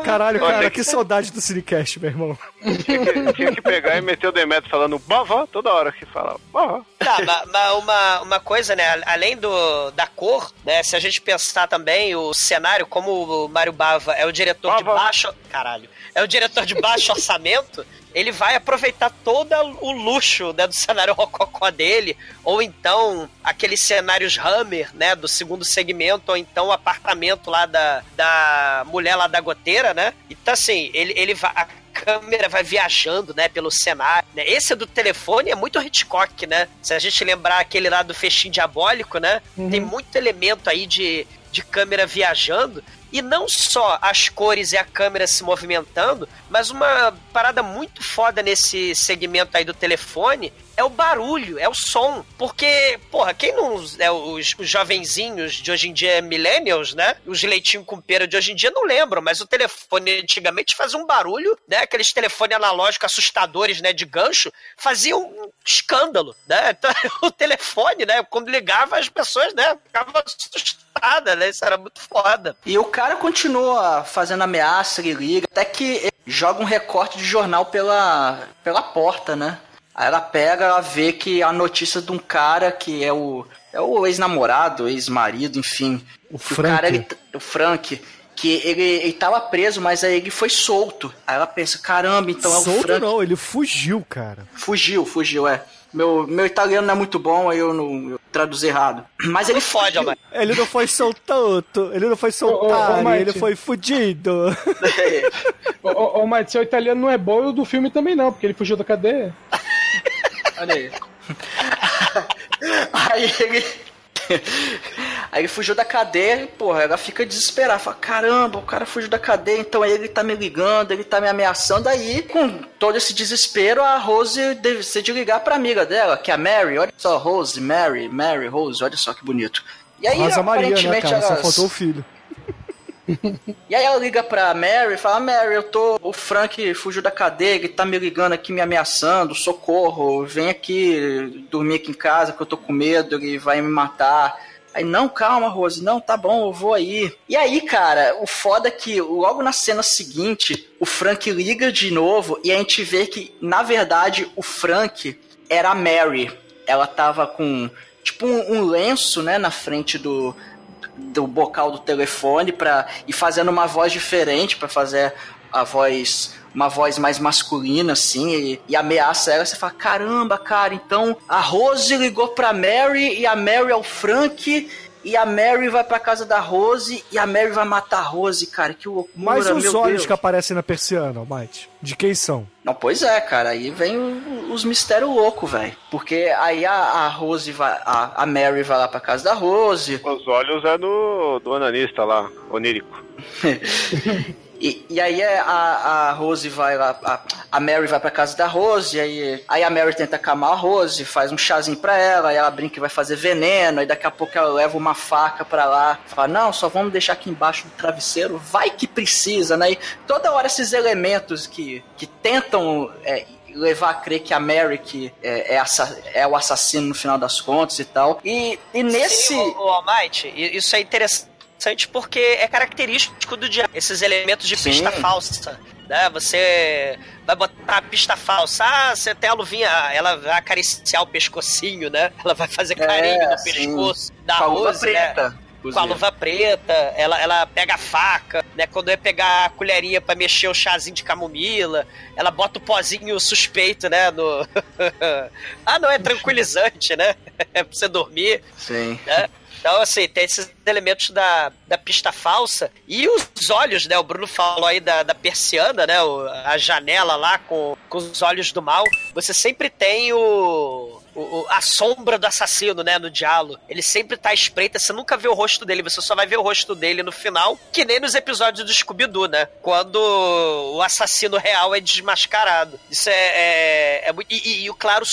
[SPEAKER 3] Caralho,
[SPEAKER 6] Olha
[SPEAKER 3] cara,
[SPEAKER 6] que-
[SPEAKER 3] que saudade do Cinecast, meu irmão.
[SPEAKER 6] Tinha que, tinha que pegar e meter o Demetrio falando bavó toda hora que fala bavó.
[SPEAKER 4] Tá, ma- ma- uma, uma coisa, né? Além do, da cor, né? Se a gente pensar também o cenário, como o Mário Bava é o diretor de
[SPEAKER 6] Bava.
[SPEAKER 4] baixo. Caralho. É o diretor de baixo orçamento, ele vai aproveitar todo o luxo né, do cenário rococó dele, ou então aqueles cenários Hammer, né? Do segundo segmento, ou então o apartamento lá da, da mulher lá da goteira, né? Então, assim, ele, ele vai. a câmera vai viajando, né, pelo cenário. né? Esse do telefone é muito Hitchcock, né? Se a gente lembrar aquele lá do fechinho diabólico, né? Tem muito elemento aí de, de câmera viajando. E não só as cores e a câmera se movimentando, mas uma parada muito foda nesse segmento aí do telefone é o barulho, é o som. Porque, porra, quem não. É, os, os jovenzinhos de hoje em dia, millennials, né? Os leitinhos com pera de hoje em dia não lembram, mas o telefone antigamente fazia um barulho, né? Aqueles telefones analógicos assustadores, né? De gancho, faziam um escândalo, né? Então, o telefone, né? Quando ligava, as pessoas, né? Ficavam assustadas, né? Isso era muito foda.
[SPEAKER 5] E o cara continua fazendo ameaça, ele liga, até que ele joga um recorte de jornal pela, pela porta, né? Aí ela pega, ela vê que a notícia de um cara que é o, é o ex-namorado, ex-marido, enfim.
[SPEAKER 3] O Frank.
[SPEAKER 5] cara, ele, o Frank, que ele, ele tava preso, mas aí ele foi solto. Aí ela pensa, caramba, então é o
[SPEAKER 3] Solto
[SPEAKER 5] Frank.
[SPEAKER 3] não, ele fugiu, cara.
[SPEAKER 5] Fugiu, fugiu, é. Meu, meu italiano não é muito bom, aí eu não eu traduzi errado. Mas ele
[SPEAKER 4] Fode. Almighty.
[SPEAKER 3] Ele não foi soltado, ele não foi soltado,
[SPEAKER 7] Mike.
[SPEAKER 3] ele foi fudido.
[SPEAKER 7] Ô, ô Mike, seu italiano não é bom e o do filme também não, porque ele fugiu da cadeia.
[SPEAKER 5] Olha aí. aí ele. Aí ele fugiu da cadeia e, porra, ela fica desesperada. Fala, caramba, o cara fugiu da cadeia, então ele tá me ligando, ele tá me ameaçando. Aí, com todo esse desespero, a Rose decide ligar pra amiga dela, que é a Mary. Olha só, Rose, Mary, Mary, Rose, olha só que bonito. E aí,
[SPEAKER 3] Rosa Maria, né,
[SPEAKER 5] aparentemente,
[SPEAKER 3] cara? Só
[SPEAKER 5] elas-
[SPEAKER 3] faltou o filho.
[SPEAKER 5] e aí ela liga pra Mary e fala, Mary, eu tô. O Frank fugiu da cadeia, ele tá me ligando aqui, me ameaçando, socorro, vem aqui dormir aqui em casa que eu tô com medo, ele vai me matar. Aí, não, calma, Rose, não, tá bom, eu vou aí. E aí, cara, o foda é que logo na cena seguinte, o Frank liga de novo e a gente vê que, na verdade, o Frank era a Mary. Ela tava com, tipo, um, um lenço, né, na frente do, do bocal do telefone para e fazendo uma voz diferente para fazer a voz uma voz mais masculina assim e, e ameaça ela você fala caramba cara então a Rose ligou pra Mary e a Mary é o Frank e a Mary vai pra casa da Rose e a Mary vai matar a Rose cara que loucura
[SPEAKER 3] Mas os
[SPEAKER 5] meu
[SPEAKER 3] olhos
[SPEAKER 5] Deus.
[SPEAKER 3] que aparecem na persiana, Almighty, de quem são?
[SPEAKER 5] Não, pois é, cara. Aí vem o- os mistérios loucos, velho. Porque aí a, a Rose vai. A, a Mary vai lá pra casa da Rose.
[SPEAKER 6] Os olhos é do, do ananista lá, onírico.
[SPEAKER 5] E, e aí é, a, a Rose vai lá, a, a Mary vai pra casa da Rose, aí, aí a Mary tenta acalmar a Rose, faz um chazinho pra ela, aí ela brinca que vai fazer veneno, aí daqui a pouco ela leva uma faca pra lá, fala, não, só vamos deixar aqui embaixo do travesseiro, vai que precisa, né? E toda hora esses elementos que, que tentam é, levar a crer que a Mary que é, é, é o assassino no final das contas e tal. E, e nesse...
[SPEAKER 4] Sim, o, o Almighty, isso é interessante porque é característico do diabo. Esses elementos de
[SPEAKER 5] Sim.
[SPEAKER 4] pista falsa. Né? Você vai botar a pista falsa. Ah, você tem a luvinha, ela vai acariciar o pescocinho, né? Ela vai fazer carinho
[SPEAKER 5] É,
[SPEAKER 4] no
[SPEAKER 5] sim.
[SPEAKER 4] pescoço da
[SPEAKER 5] Com a luva
[SPEAKER 4] Rose, né?
[SPEAKER 5] Preta,
[SPEAKER 4] Com a luva preta, ela, ela pega a faca, né? Quando ia pegar a colherinha pra mexer o chazinho de camomila, ela bota o pozinho suspeito, né? No... ah, não, é tranquilizante, né? É pra você dormir
[SPEAKER 5] Sim.
[SPEAKER 4] né? Então, assim, tem esses elementos da, da pista falsa. E os olhos, né? O Bruno falou aí da, da persiana, né? O- a janela lá com, com os olhos do mal. Você sempre tem o, o- o- a sombra do assassino, né? No diálogo. Ele sempre tá à espreita, você nunca vê o rosto dele, você só vai ver o rosto dele no final, que nem nos episódios do Scooby-Doo, né? Quando o assassino real é desmascarado. Isso é. é, é e, e- e o claro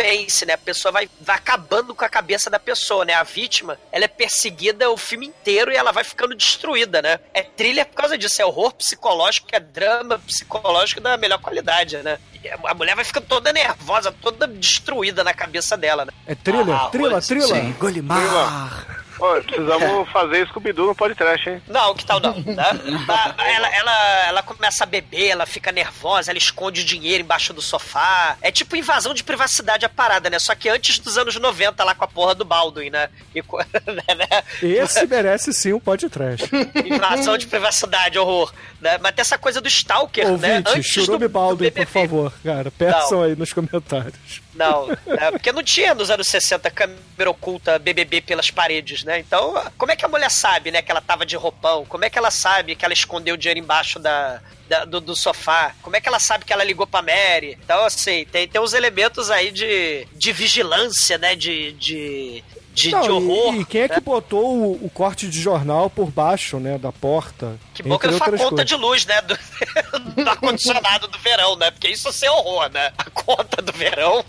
[SPEAKER 4] suspense, né? A pessoa vai, vai acabando com a cabeça da pessoa, né? A vítima, ela é perseguida o filme inteiro e ela vai ficando destruída, né? É trilha por causa disso, é horror psicológico, é drama psicológico da melhor qualidade, né? A mulher vai ficando toda nervosa, toda destruída na cabeça dela, né?
[SPEAKER 3] É trilha?
[SPEAKER 4] Ah, Rose,
[SPEAKER 3] trila?
[SPEAKER 5] sim.
[SPEAKER 3] Golimar.
[SPEAKER 6] Ô, precisamos fazer Scooby-Doo no podcast, hein?
[SPEAKER 4] Não, que tal não? Né? ela, ela, ela começa a beber, ela fica nervosa, ela esconde o dinheiro embaixo do sofá. É tipo invasão de privacidade a parada, né? Só que antes dos anos 90, lá com a porra do Baldwin, né? E,
[SPEAKER 3] né? Esse merece sim um podcast.
[SPEAKER 4] Invasão de privacidade, horror. Né? Mas tem essa coisa do Stalker, né? Ouvinte, né?
[SPEAKER 3] Antes Churume do, Baldwin, do por favor, cara. Peçam não. aí nos comentários.
[SPEAKER 4] Não, é, porque não tinha nos anos 60 câmera oculta BBB pelas paredes, né? Então, como é que a mulher sabe, né, que ela tava de roupão? Como é que ela sabe que ela escondeu o dinheiro embaixo da, da do, do, sofá? Como é que ela sabe que ela ligou pra Mary? Então, assim, tem, tem uns elementos aí de, de vigilância, né? De, de, de,
[SPEAKER 3] não,
[SPEAKER 4] de horror.
[SPEAKER 3] E, e quem é né? que botou o, o, corte de jornal por baixo, né, da porta?
[SPEAKER 4] Que bom que não foi a conta coisas. de luz, né, do, do ar-condicionado do verão, né? Porque isso é horror, né? A conta do verão.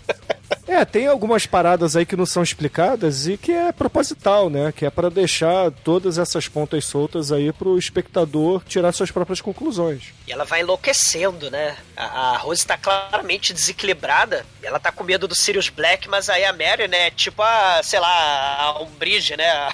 [SPEAKER 3] É, tem algumas paradas aí que não são explicadas e que é proposital, né? Que é para deixar todas essas pontas soltas aí pro espectador tirar suas próprias conclusões.
[SPEAKER 4] E ela vai enlouquecendo, né? A, Rose tá claramente desequilibrada. Ela tá com medo do Sirius Black, mas aí a Mary, né? Tipo a, sei lá, a Umbridge, né?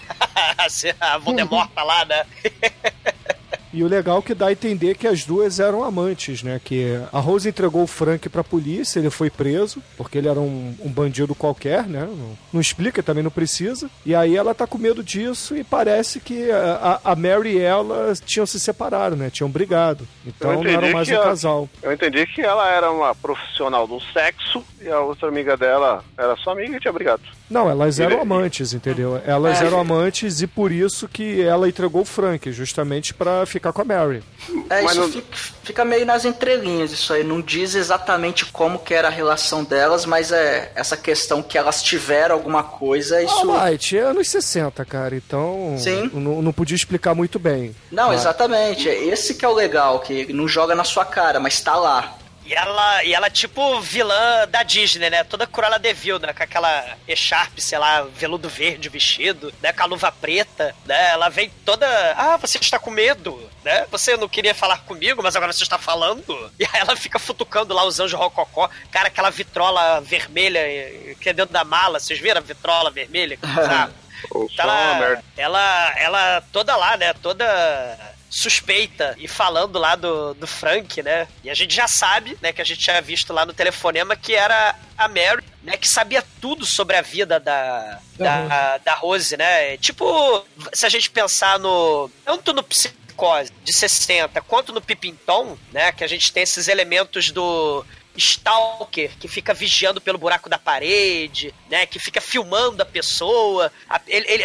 [SPEAKER 4] a, a Voldemort lá, né?
[SPEAKER 3] E o legal é que dá a entender que as duas eram amantes, né? Que a Rose entregou o Frank pra polícia, ele foi preso, porque ele era um, um bandido qualquer, né? Não, não, explica, também não precisa. E aí ela tá com medo disso e parece que a, a Mary e ela tinham se separado, né? Tinham brigado. Então não eram mais um casal.
[SPEAKER 6] Eu entendi que ela era uma profissional do sexo e a outra amiga dela era sua amiga e tinha brigado.
[SPEAKER 3] Não, elas eram amantes, entendeu? Elas é. eram amantes e por isso que ela entregou o Frank, justamente para ficar com a Mary.
[SPEAKER 5] É, isso não... fica, fica, meio nas entrelinhas isso aí. Não diz exatamente como que era a relação delas, mas é essa questão que elas tiveram alguma coisa, isso...
[SPEAKER 3] Ah, Light, é anos 60, cara, então...
[SPEAKER 5] Sim.
[SPEAKER 3] Não, não podia explicar muito bem.
[SPEAKER 5] Não, mas... exatamente. Esse que é o legal, que não joga na sua cara, mas tá lá.
[SPEAKER 4] E ela, e ela tipo vilã da Disney, né? Toda Cruella de Vil, né? Com aquela echarpe, sei lá, veludo verde vestido, né? Com a luva preta, né? Ela vem toda... Ah, você está com medo, né? Você não queria falar comigo, mas agora você está falando. E aí ela fica futucando lá os anjos rococó. Cara, aquela vitrola vermelha que é dentro da mala. Vocês viram a vitrola vermelha? Sabe? ela, ela, ela toda lá, né? Toda suspeita e falando lá do, do Frank, né? E a gente já sabe, né, que a gente tinha visto lá no telefonema que era a Mary, né, que sabia tudo sobre a vida da, da, da, da Rose, né? Tipo, se a gente pensar no. Tanto no Psicose de 60 quanto no Pipinton, né? Que a gente tem esses elementos do stalker que fica vigiando pelo buraco da parede, né? Que fica filmando a pessoa. Ele, ele,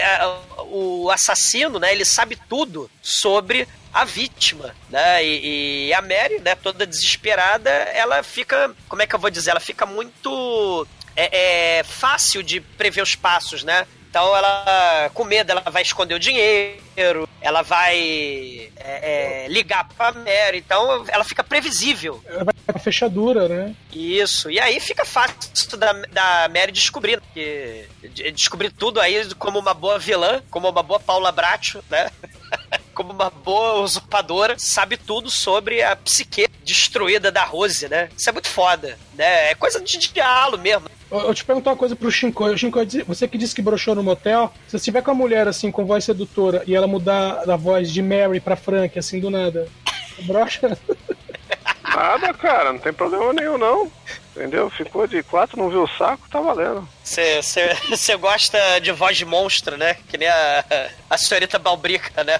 [SPEAKER 4] o assassino, né? Ele sabe tudo sobre a vítima, né? E, e, a Mary, né? Toda desesperada, ela fica, como é que eu vou dizer? Ela fica muito é, é fácil de prever os passos, né? Então ela, com medo, ela vai esconder o dinheiro, ela vai é, é, ligar pra Mary, então ela fica previsível.
[SPEAKER 7] Ela vai pra fechadura, né?
[SPEAKER 4] Isso, e aí fica fácil da, da Mary descobrir, que, descobrir tudo aí como uma boa vilã, como uma boa Paula Bracho, né? como uma boa usurpadora, sabe tudo sobre a psique destruída da Rose, né? Isso é muito foda, né? É coisa de diálogo mesmo.
[SPEAKER 7] Eu te perguntar uma coisa pro Shinko. Shinko, você que disse que broxou no motel, se você estiver com a mulher assim, com voz sedutora, e ela mudar da voz de Mary pra Frank, assim, do nada, brocha?
[SPEAKER 6] Nada, cara, não tem problema nenhum, não. Entendeu? Ficou de quatro, não viu o saco, tá valendo.
[SPEAKER 4] Você gosta de voz de monstro, né? Que nem a, a senhorita Balbrica, né?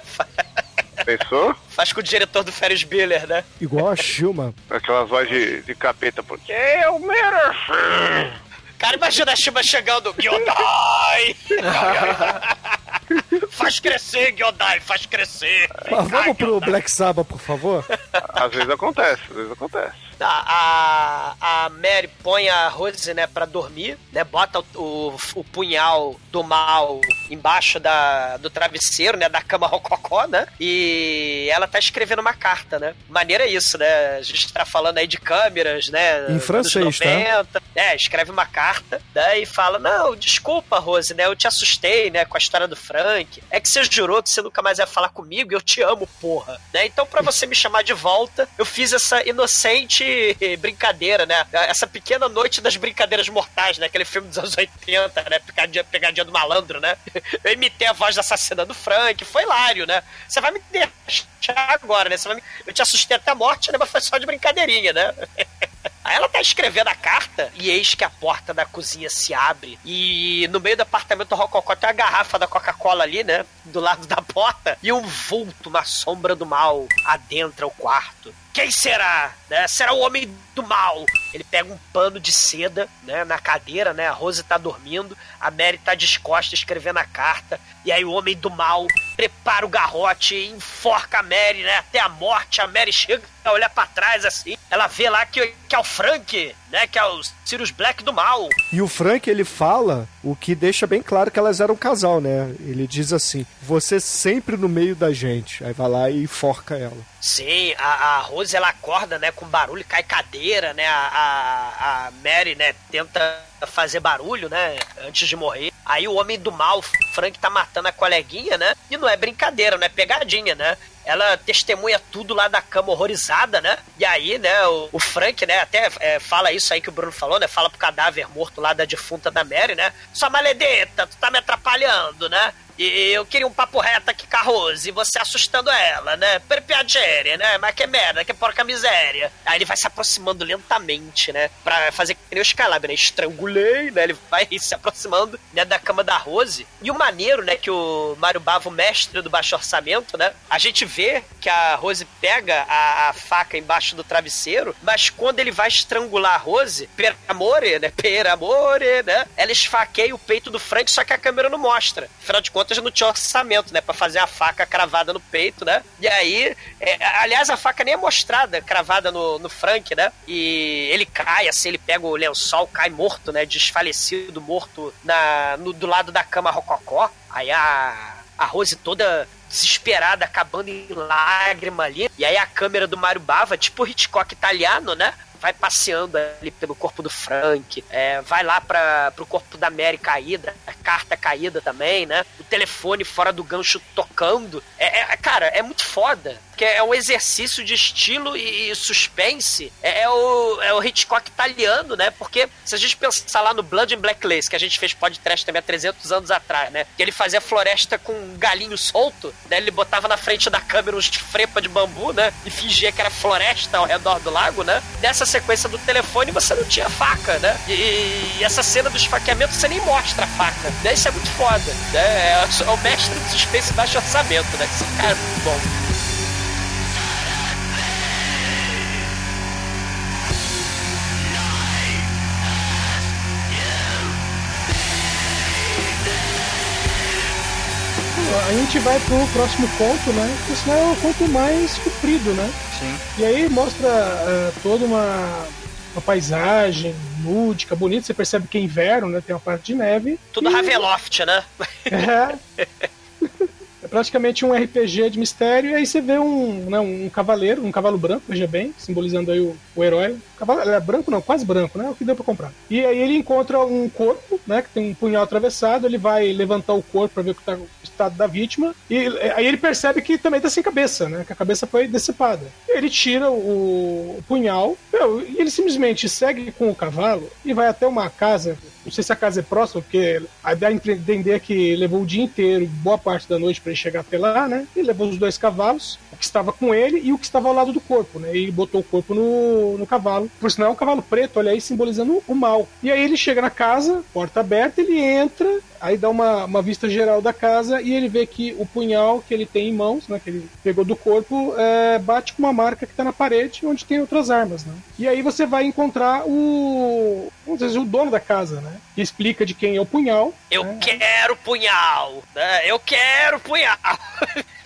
[SPEAKER 6] Pensou?
[SPEAKER 4] Faz com o diretor do Ferris Bueller, né?
[SPEAKER 3] Igual a Shuma.
[SPEAKER 6] Aquelas vozes de, de capeta, porque eu mereci.
[SPEAKER 4] Cara, imagina a Shuma chegando, Gyodai! faz crescer, Gyodai, faz crescer!
[SPEAKER 3] Mas vamos pro Black Sabbath, por favor?
[SPEAKER 6] Às vezes acontece, às vezes acontece.
[SPEAKER 4] A, a Mary põe a Rose, né, pra dormir, né, bota o, o, o, punhal do mal embaixo da, do travesseiro, né, da cama rococó, né, e ela tá escrevendo uma carta, né. Maneira é isso, né, a gente tá falando aí de câmeras, né.
[SPEAKER 3] Em francês, 90, tá?
[SPEAKER 4] É, escreve uma carta, né, e fala, não, desculpa, Rose, né, eu te assustei, né, com a história do Frank, é que você jurou que você nunca mais ia falar comigo e eu te amo, porra, né, então pra você me chamar de volta, eu fiz essa inocente de brincadeira, né? Essa pequena noite das brincadeiras mortais, né? Aquele filme dos anos 80, né? Pegadinha, pegadinha do malandro, né? Eu imitei a voz da assassina do Frank, foi hilário, né? Você vai me deixar agora, né? Você vai me... Eu te assustei até a morte, né? Mas foi só de brincadeirinha, né? Aí ela tá escrevendo a carta e eis que a porta da cozinha se abre e no meio do apartamento Rococó tem uma garrafa da Coca-Cola ali, né? Do lado da porta e um vulto, uma sombra do mal adentra o quarto. Quem será? Né? Será o homem do mal. Ele pega um pano de seda, né, na cadeira, né? A Rose tá dormindo, a Mary tá descosta escrevendo a carta, e aí o homem do mal prepara o garrote e enforca a Mary, né, até a morte. A Mary chega a olhar para trás assim, ela vê lá que, que é o Frank, né, que é o Sirius Black do mal.
[SPEAKER 3] E o Frank, ele fala o que deixa bem claro que elas eram um casal, né? Ele diz assim: "Você sempre no meio da gente". Aí vai lá e enforca ela.
[SPEAKER 4] Sim, a, a Rose ela acorda, né, com barulho, cai cadeira, né? A, a, a Mary, né, tenta fazer barulho, né, antes de morrer. Aí o homem do mal, Frank, tá matando a coleguinha, né? E não é brincadeira, não é pegadinha, né? Ela testemunha tudo lá da cama horrorizada, né? E aí, né, o, o Frank, né, até é, fala isso aí que o Bruno falou, né? Fala pro cadáver morto lá da defunta da Mary, né? Sua maledeta, tu tá me atrapalhando, né? E eu queria um papo reto aqui com a Rose, você assustando ela, né? Per piacere, né? Mas que merda, que porca miséria. Aí ele vai se aproximando lentamente, né? Pra fazer que nem o Skylab, né? Estrangulei, né? Ele vai se aproximando né, da cama da Rose. E o maneiro, né? Que o Mário Bavo, mestre do baixo orçamento, né? A gente vê que a Rose pega a, a faca embaixo do travesseiro, mas quando ele vai estrangular a Rose, per amore, né? Per amore, né? Ela esfaqueia o peito do Frank, só que a câmera não mostra. Afinal de contas, não tinha orçamento, né? Pra fazer a faca cravada no peito, né? E aí, é, aliás, a faca nem é mostrada cravada no, no Frank, né? E ele cai, assim, ele pega o lençol, cai morto, né? Desfalecido, morto na, no, do lado da cama rococó. Aí a, a Rose toda desesperada, acabando em lágrima ali. E aí a câmera do Mario Bava, tipo Hitchcock italiano, né? Vai passeando ali pelo corpo do Frank, é, vai lá para pro corpo da Mary caída, a carta caída também, né? O telefone fora do gancho tocando. É, é cara, é muito foda. Porque é um exercício de estilo e suspense. É, é, o, é o Hitchcock italiano, né? Porque se a gente pensar lá no Blood and Black Lace, que a gente fez podcast também há 300 anos atrás, né? Que ele fazia floresta com um galinho solto, né? Ele botava na frente da câmera uns frepa de bambu, né? E fingia que era floresta ao redor do lago, né? Nessa sequência do telefone você não tinha faca, né? E, e essa cena do esfaqueamento você nem mostra a faca. Né? Isso é muito foda. Né? É, é o mestre do suspense baixo orçamento, né? Esse cara é muito bom.
[SPEAKER 7] A gente vai pro próximo conto, né? Que senão é o conto mais comprido, né?
[SPEAKER 5] Sim.
[SPEAKER 7] E aí mostra uh, toda uma, uma paisagem lúdica, bonita. Você percebe que é inverno, né? Tem uma parte de neve.
[SPEAKER 4] Tudo e... Raveloft, né?
[SPEAKER 7] É. É praticamente um RPG de mistério, e aí você vê um, né, um cavaleiro, um cavalo branco, veja bem, simbolizando aí o, o herói. Cavalo, é branco não, quase branco, né? É o que deu pra comprar. E aí ele encontra um corpo, né? Que tem um punhal atravessado, ele vai levantar o corpo para ver o tá o estado da vítima. E aí ele percebe que também tá sem cabeça, né? Que a cabeça foi decepada. Ele tira o, o punhal, meu, e ele simplesmente segue com o cavalo e vai até uma casa não sei se a casa é próxima, porque a dá a entender que levou o dia inteiro, boa parte da noite para ele chegar até lá, né? E levou os dois cavalos, o que estava com ele e o que estava ao lado do corpo, né? E botou o corpo no, no cavalo. Por sinal, é um cavalo preto, olha aí, simbolizando o mal. E aí ele chega na casa, porta aberta, ele entra, aí dá uma, uma vista geral da casa e ele vê que o punhal que ele tem em mãos, né? Que ele pegou do corpo, é, bate com uma marca que está na parede, onde tem outras armas, né? E aí você vai encontrar o. Vamos dizer, o dono da casa, né? Que explica de quem é o punhal.
[SPEAKER 4] Eu
[SPEAKER 7] né?
[SPEAKER 4] quero punhal! Né? Eu quero punhal!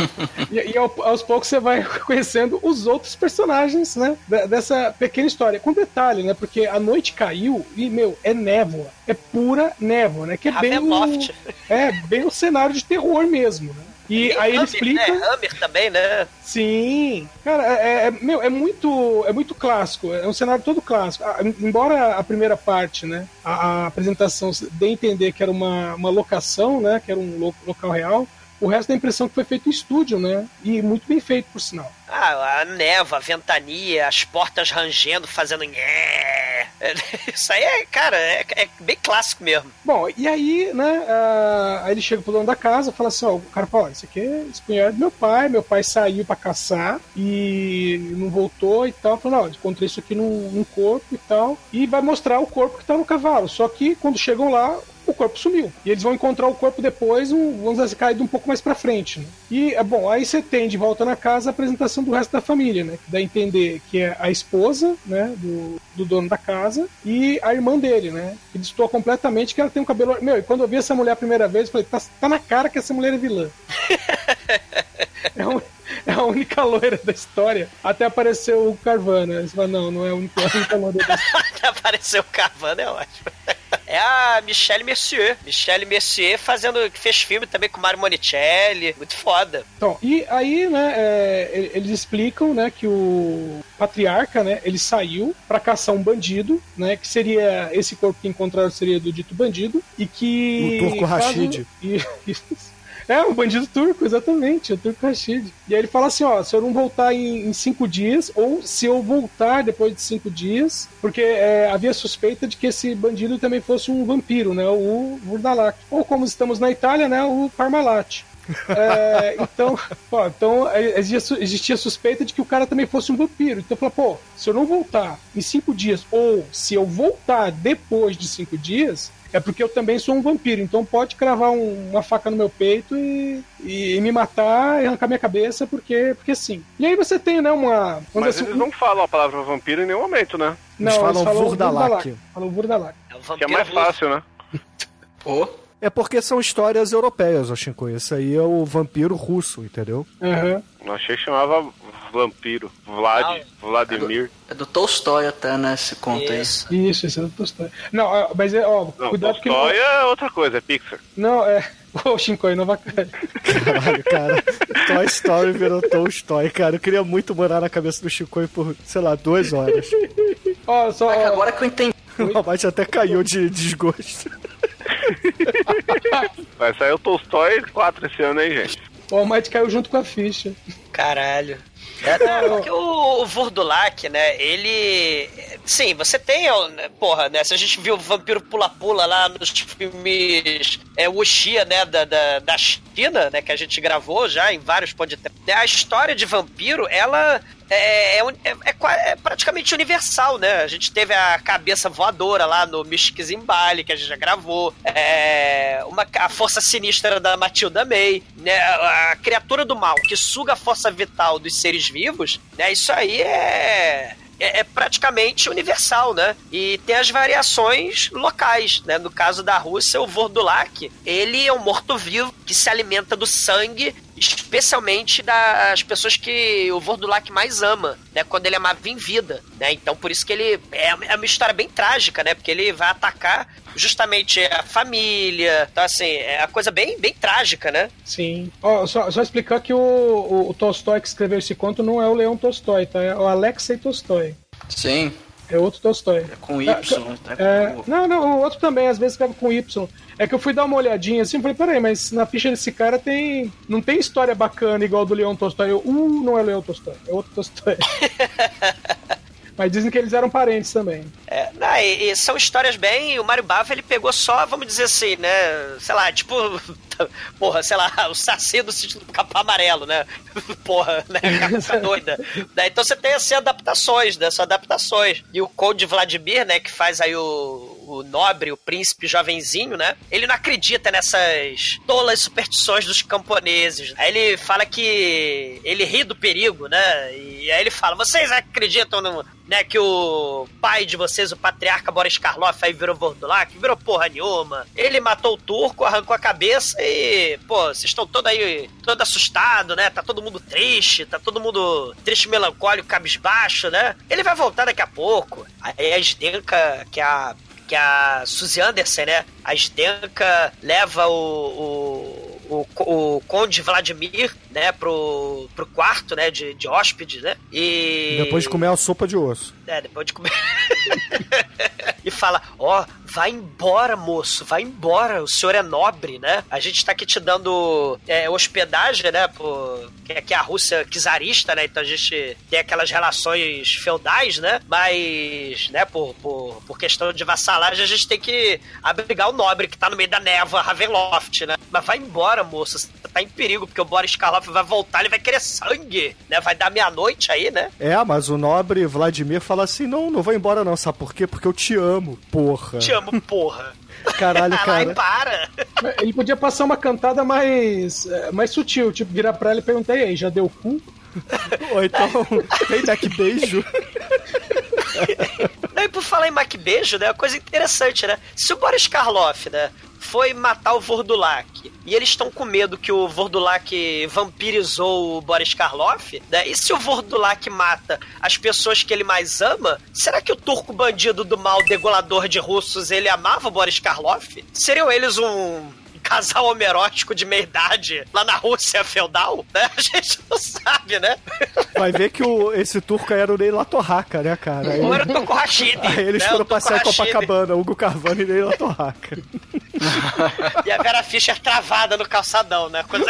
[SPEAKER 7] e, e aos poucos você vai conhecendo os outros personagens, né? Dessa pequena história. Com detalhe, né? Porque a noite caiu e, meu, é névoa. É pura névoa, né? Que é bem. O, é, bem o cenário de terror mesmo, né? E aí ele explica.
[SPEAKER 4] Né? Hammer também, né?
[SPEAKER 7] Sim. Cara, é, é, meu, é muito, é muito clássico. É um cenário todo clássico. Embora a primeira parte, né, a, a apresentação dê a entender que era uma, uma locação, né, que era um local real, o resto dá a impressão que foi feito em estúdio, né? E muito bem feito, por sinal.
[SPEAKER 4] Ah, a neva, a ventania, as portas rangendo, fazendo. Isso aí é, cara, é, é, bem clássico mesmo.
[SPEAKER 7] Bom, e aí, né? Uh, aí ele chega pro dono da casa fala assim: ó, o cara fala: ó, isso aqui é punhado do meu pai. Meu pai saiu para caçar e não voltou e tal. Falou: não, encontrei isso aqui num, num corpo e tal. E vai mostrar o corpo que tá no cavalo. Só que quando chegam lá, o corpo sumiu. E eles vão encontrar o corpo depois, um, vamos dizer, caído um pouco mais pra frente. Né? E, é bom, aí você tem de volta na casa a apresentação do resto da família, né? Que dá a entender que é a esposa, né, do, do dono da casa e a irmã dele, né? Que distorce completamente que ela tem um cabelo. Meu, e quando eu vi essa mulher a primeira vez, eu falei, tá, tá na cara que essa mulher é vilã. é um é a única loira da história. Até apareceu o Carvana. Você fala, não, não é a única, a única loira da história.
[SPEAKER 4] Até apareceu o Carvana, é ótimo. É a Michelle Mercier. Michelle Mercier fazendo, que fez filme também com Mario Monicelli. Muito foda.
[SPEAKER 7] Então, e aí, né, é, eles explicam, né, que o patriarca, né, ele saiu para caçar um bandido, né, que seria, esse corpo que encontraram seria do dito bandido, e que...
[SPEAKER 3] O Turco Rashid.
[SPEAKER 7] Isso. É, um bandido turco, exatamente, o Turco Rashid. E aí ele fala assim, ó, se eu não voltar em, em cinco dias, ou se eu voltar depois de cinco dias, porque é, havia suspeita de que esse bandido também fosse um vampiro, né, o Vurdalak. Ou como estamos na Itália, né, o Parmalat. É, então, pô, então é, existia, existia suspeita de que o cara também fosse um vampiro. Então eu falei, pô, se eu não voltar em cinco dias, ou se eu voltar depois de cinco dias, é porque eu também sou um vampiro, então pode cravar um, uma faca no meu peito e, e, me matar e arrancar minha cabeça, porque, porque sim. E aí você tem, né, uma.
[SPEAKER 6] Mas eles não falam a palavra vampiro em nenhum momento, né?
[SPEAKER 3] Não, eles falam, falam Vurdalak.
[SPEAKER 7] Falam Vurdalak.
[SPEAKER 6] É que é mais fácil, né?
[SPEAKER 3] Pô. É porque são histórias europeias, Oshinko. Esse aí é o vampiro russo, entendeu?
[SPEAKER 7] Uhum.
[SPEAKER 6] Eu achei que chamava vampiro. Vlad, não, Vladimir.
[SPEAKER 5] É do, é do, Tolstói até, né? Esse conto aí.
[SPEAKER 7] Isso, isso é do Tolstói. Não, mas é, ó,
[SPEAKER 6] não,
[SPEAKER 7] cuidado
[SPEAKER 6] Tolstói que. é outra coisa, é Pixar.
[SPEAKER 7] Não, é. Ô, Shinkoi, não vai.
[SPEAKER 3] Caralho, cara. Toy Story virou Tolstói, cara. Eu queria muito morar na cabeça do Shinkoi por, sei lá, duas horas.
[SPEAKER 5] Ó, só. Ó, agora que eu entendi.
[SPEAKER 3] O Abate até caiu de desgosto.
[SPEAKER 6] Vai sair o Tolstói 4 esse ano, hein, gente?
[SPEAKER 7] O Almighty caiu junto com a ficha.
[SPEAKER 4] Caralho. É, porque o, o Vordulac, né, ele... Sim, você tem, né, porra, né, se a gente viu o Vampiro Pula-Pula lá nos filmes é, Wuxia, né, da, da, da China, né, que a gente gravou já em vários podcasts, a história de vampiro, ela é, é, é, é, é, praticamente universal, né? A gente teve a cabeça voadora lá no Mystic Zimbali, que a gente já gravou. É, uma, a força sinistra da Matilda May, né? A criatura do mal que suga a força vital dos seres vivos, né? Isso aí é é, é, praticamente universal, né? E tem as variações locais, né? No caso da Rússia, o Vordulak, ele é um morto-vivo que se alimenta do sangue especialmente das pessoas que o Vordulak mais ama, né? Quando ele amava em vida, né? Então por isso que ele é, é uma história bem trágica, né? Porque ele vai atacar justamente a família, então assim, é uma coisa bem, bem trágica, né?
[SPEAKER 7] Sim. Oh, só, só explicar que o, o, o Tolstói que escreveu esse conto não é o Leão Tolstói, tá? É o Alexei Tolstói.
[SPEAKER 5] Sim.
[SPEAKER 7] É outro Tolstói.
[SPEAKER 5] É com Y.
[SPEAKER 7] É, é, não, não, o outro também, às vezes escreve com Y. É que eu fui dar uma olhadinha assim, falei, peraí, mas na ficha desse cara tem. Não tem história bacana igual do Leon Tolstói. Eu, uh, não é Leon Tolstói, é outro Tolstói. Mas dizem que eles eram parentes também.
[SPEAKER 4] É, não, e, e são histórias bem. O Mario Bava ele pegou só, vamos dizer assim, né? Sei lá, tipo. Porra, sei lá, o Saci do sítio do Capão Amarelo, né? Porra, né? Cabeça doida. né? Então você tem assim adaptações, né? São adaptações. E o Code Vladimir, né? Que faz aí o o nobre, o príncipe jovenzinho, né? Ele não acredita nessas tolas superstições dos camponeses. Aí ele fala que ele ri do perigo, né? E aí ele fala: vocês acreditam no, né, que o pai de vocês, o patriarca Boris Karloff, aí virou Vordulac, virou porra nenhuma. Ele matou o turco, arrancou a cabeça e, pô, vocês estão todos aí, todo assustado, né? Tá todo mundo triste, tá todo mundo triste, melancólico, cabisbaixo, né? Ele vai voltar daqui a pouco. Aí a Zdenka, que é a que a Suzy Anderson, né? A Zdenka leva o, o o, o Conde Vladimir, né, pro, pro quarto, né, de, de hóspede, né? E.
[SPEAKER 3] Depois de comer uma sopa de osso.
[SPEAKER 4] É, depois de comer. e fala: Ó, oh, vai embora, moço, vai embora, o senhor é nobre, né? A gente tá aqui te dando é, hospedagem, né? Por... Que aqui é a Rússia czarista, né? Então a gente tem aquelas relações feudais, né? Mas, né, por, por, por questão de vassalagem, a gente tem que abrigar o nobre que tá no meio da névoa, Ravenloft, né? Mas vai embora, moço, você tá em perigo, porque o Boris Karloff vai voltar, ele vai querer sangue, né? Vai dar meia-noite aí, né?
[SPEAKER 3] É, mas o nobre Vladimir fala assim: não, não vou embora não, sabe por quê? Porque eu te amo, porra.
[SPEAKER 4] Te amo, porra.
[SPEAKER 3] Caralho, cara.
[SPEAKER 4] Ai, para.
[SPEAKER 7] Ele podia passar uma cantada mais, é, mais sutil, tipo, virar pra ela e perguntar, e aí, já deu cu?
[SPEAKER 3] Ou então, tem Mac beijo?
[SPEAKER 4] Não, e por falar em Mac beijo, né, uma coisa interessante, né? Se o Boris Karloff, né, foi matar o Vordulak. E eles estão com medo que o Vordulak vampirizou o Boris Karloff, né? E se o Vordulak mata as pessoas que ele mais ama, será que o turco bandido do mal degolador de russos, ele amava o Boris Karloff? Seriam eles um casal homerótico de meia idade lá na Rússia feudal, né? A gente não sabe, né?
[SPEAKER 3] Vai ver que o, esse turco era o Ney Latorraca, né, cara?
[SPEAKER 4] Aí, era o Rashid.
[SPEAKER 3] Aí eles né? foram passear Copacabana, Hugo Carvana e Ney Latorraca.
[SPEAKER 4] e a Vera Fischer travada no calçadão, né? Coisa...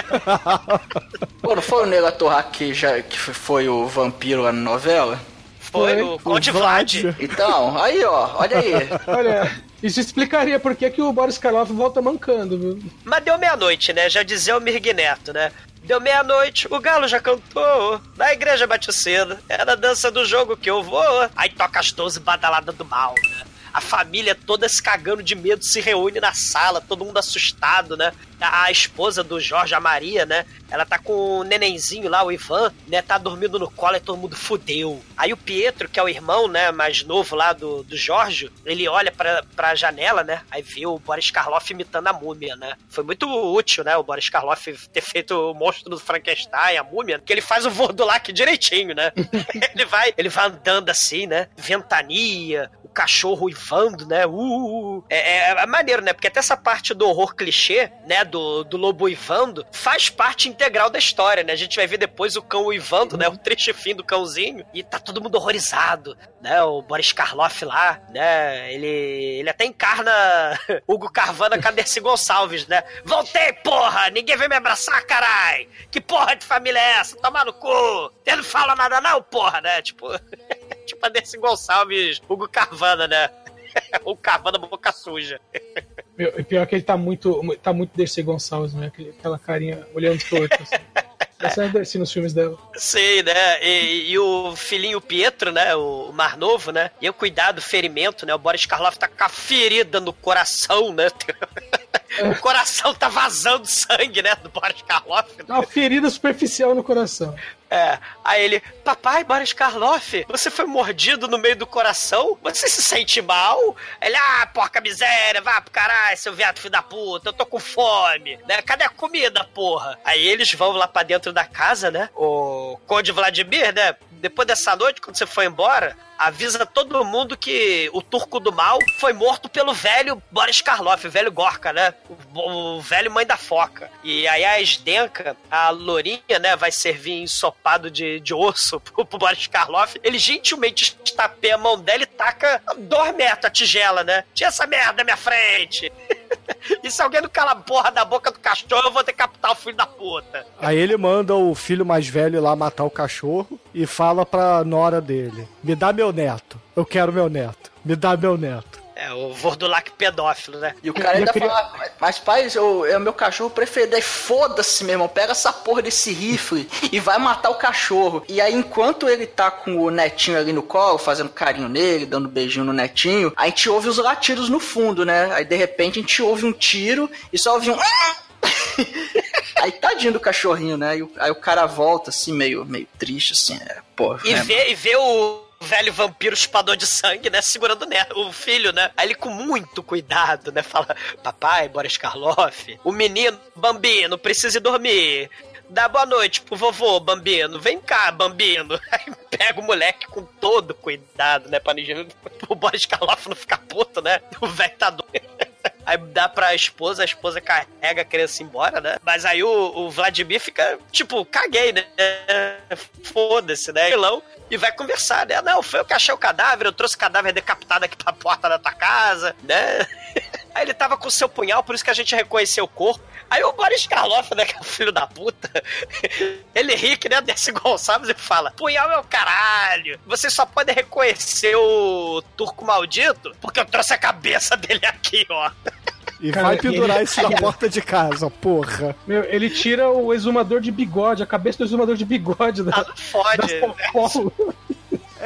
[SPEAKER 5] Pô, não foi o Ney Latorraca que, já, que foi o vampiro na novela?
[SPEAKER 4] Foi, o Conde Vlad.
[SPEAKER 5] Então, aí ó, olha aí.
[SPEAKER 7] Olha, isso explicaria por que, que o Boris Karloff volta mancando, viu?
[SPEAKER 4] Mas deu meia-noite, né? Já dizia o Mirg Neto, né? Deu meia-noite, o galo já cantou, na igreja bate cedo, é na dança do jogo que eu vou. Aí toca as 12 badaladas do mal, né? a família toda se cagando de medo se reúne na sala, todo mundo assustado, né? A, esposa do Jorge, a Maria, né? Ela tá com o nenenzinho lá, o Ivan, né? Tá dormindo no colo e todo mundo fudeu. Aí o Pietro, que é o irmão, né? Mais novo lá do, do Jorge, ele olha pra, pra janela, né? Aí vê o Boris Karloff imitando a múmia, né? Foi muito útil, né? O Boris Karloff ter feito o monstro do Frankenstein, a múmia, que ele faz o Vordulac direitinho, né? ele vai, ele vai andando assim, né? Ventania, cachorro uivando, né? Uh, uh, uh, é, é, é, maneiro, né? Porque até essa parte do horror clichê, né? Do, do lobo uivando, faz parte integral da história, né? A gente vai ver depois o cão uivando, né? O triste fim do cãozinho. E tá todo mundo horrorizado, né? O Boris Karloff lá, né? Ele, ele até encarna Hugo Carvana Dercy Gonçalves, né? Voltei, porra! Ninguém vem me abraçar, carai! Que porra de família é essa? Tomar no cu! Ele não fala nada não, porra, né? Tipo... tipo a Dercy Gonçalves, Hugo Carvana, né? o Carvana boca suja.
[SPEAKER 7] Meu, pior que ele tá muito, tá muito Dercy Gonçalves, né? Aquela carinha olhando pro outro. Assim. Essa é a Dercy nos filmes dela.
[SPEAKER 4] Sim, né? E, e, o filhinho Pietro, né? O Mar Novo, né? E o cuidado, ferimento, né? O Boris Karloff tá com a ferida no coração, né? o coração tá vazando sangue, né? Do Boris Karloff.
[SPEAKER 7] Uma ferida superficial no coração.
[SPEAKER 4] É. Aí ele, papai, Boris Karloff, você foi mordido no meio do coração? Você se sente mal? Ele, ah, porca miséria, vá pro caralho, seu viado filho da puta, eu tô com fome, né? Cadê a comida, porra? Aí eles vão lá pra dentro da casa, né? O Conde Vladimir, né? depois dessa noite, quando você foi embora, avisa todo mundo que o turco do mal foi morto pelo velho Boris Karloff, o velho Gorka, né? O, o velho mãe da foca. E aí a Sdenka, a lourinha, né, vai servir ensopado de, de osso pro, pro Boris Karloff. Ele gentilmente estapeia a mão dela e taca dois metros a tigela, né? Tinha essa merda na minha frente. e se alguém não cala a porra da boca do cachorro, eu vou decapitar o filho da puta.
[SPEAKER 3] Aí ele manda o filho mais velho lá matar o cachorro e fala pra nora dele: Me dá meu neto. Eu quero meu neto. Me dá meu neto.
[SPEAKER 4] É, o Vordulac pedófilo, né?
[SPEAKER 5] E o cara ainda queria... fala, mas pai, eu, é o meu cachorro preferido. Aí foda-se, meu irmão, pega essa porra desse rifle e vai matar o cachorro. E aí, enquanto ele tá com o netinho ali no colo, fazendo carinho nele, dando beijinho no netinho, a gente ouve os latidos no fundo, né? Aí de repente a gente ouve um tiro e só ouve um. aí tadinho do cachorrinho, né? Aí o, aí o cara volta assim, meio, meio triste, assim, é, porra.
[SPEAKER 4] E, é, vê, e vê o velho vampiro chupador de sangue, né? Segurando o filho, né? Aí ele com muito cuidado, né? Fala, papai, Boris Karloff, o menino, Bambino, precisa ir dormir. Dá boa noite pro vovô, Bambino. Vem cá, Bambino. Aí pega o moleque com todo cuidado, né? Pra o Boris Karloff não ficar puto, né? O velho tá doido. Aí dá pra esposa, a esposa carrega a criança embora, né? Mas aí o, o Vladimir fica, tipo, caguei, né? Foda-se, né? Vilão e vai conversar, né? Não, foi eu que achei o cadáver, eu trouxe o cadáver decapitado aqui pra porta da tua casa, né? Aí ele tava com o seu punhal, por isso que a gente reconheceu o corpo. Aí o Boris Karloff, né, que é o filho da puta, ele ri que nem a Desi Gonçalves e fala: Punhal é o caralho. Você só pode reconhecer o turco maldito porque eu trouxe a cabeça dele aqui, ó.
[SPEAKER 3] E Cara, vai pendurar ele... isso na porta de casa, porra.
[SPEAKER 7] Meu, ele tira o exumador de bigode, a cabeça do exumador de bigode da,
[SPEAKER 4] ah, fode.
[SPEAKER 3] É,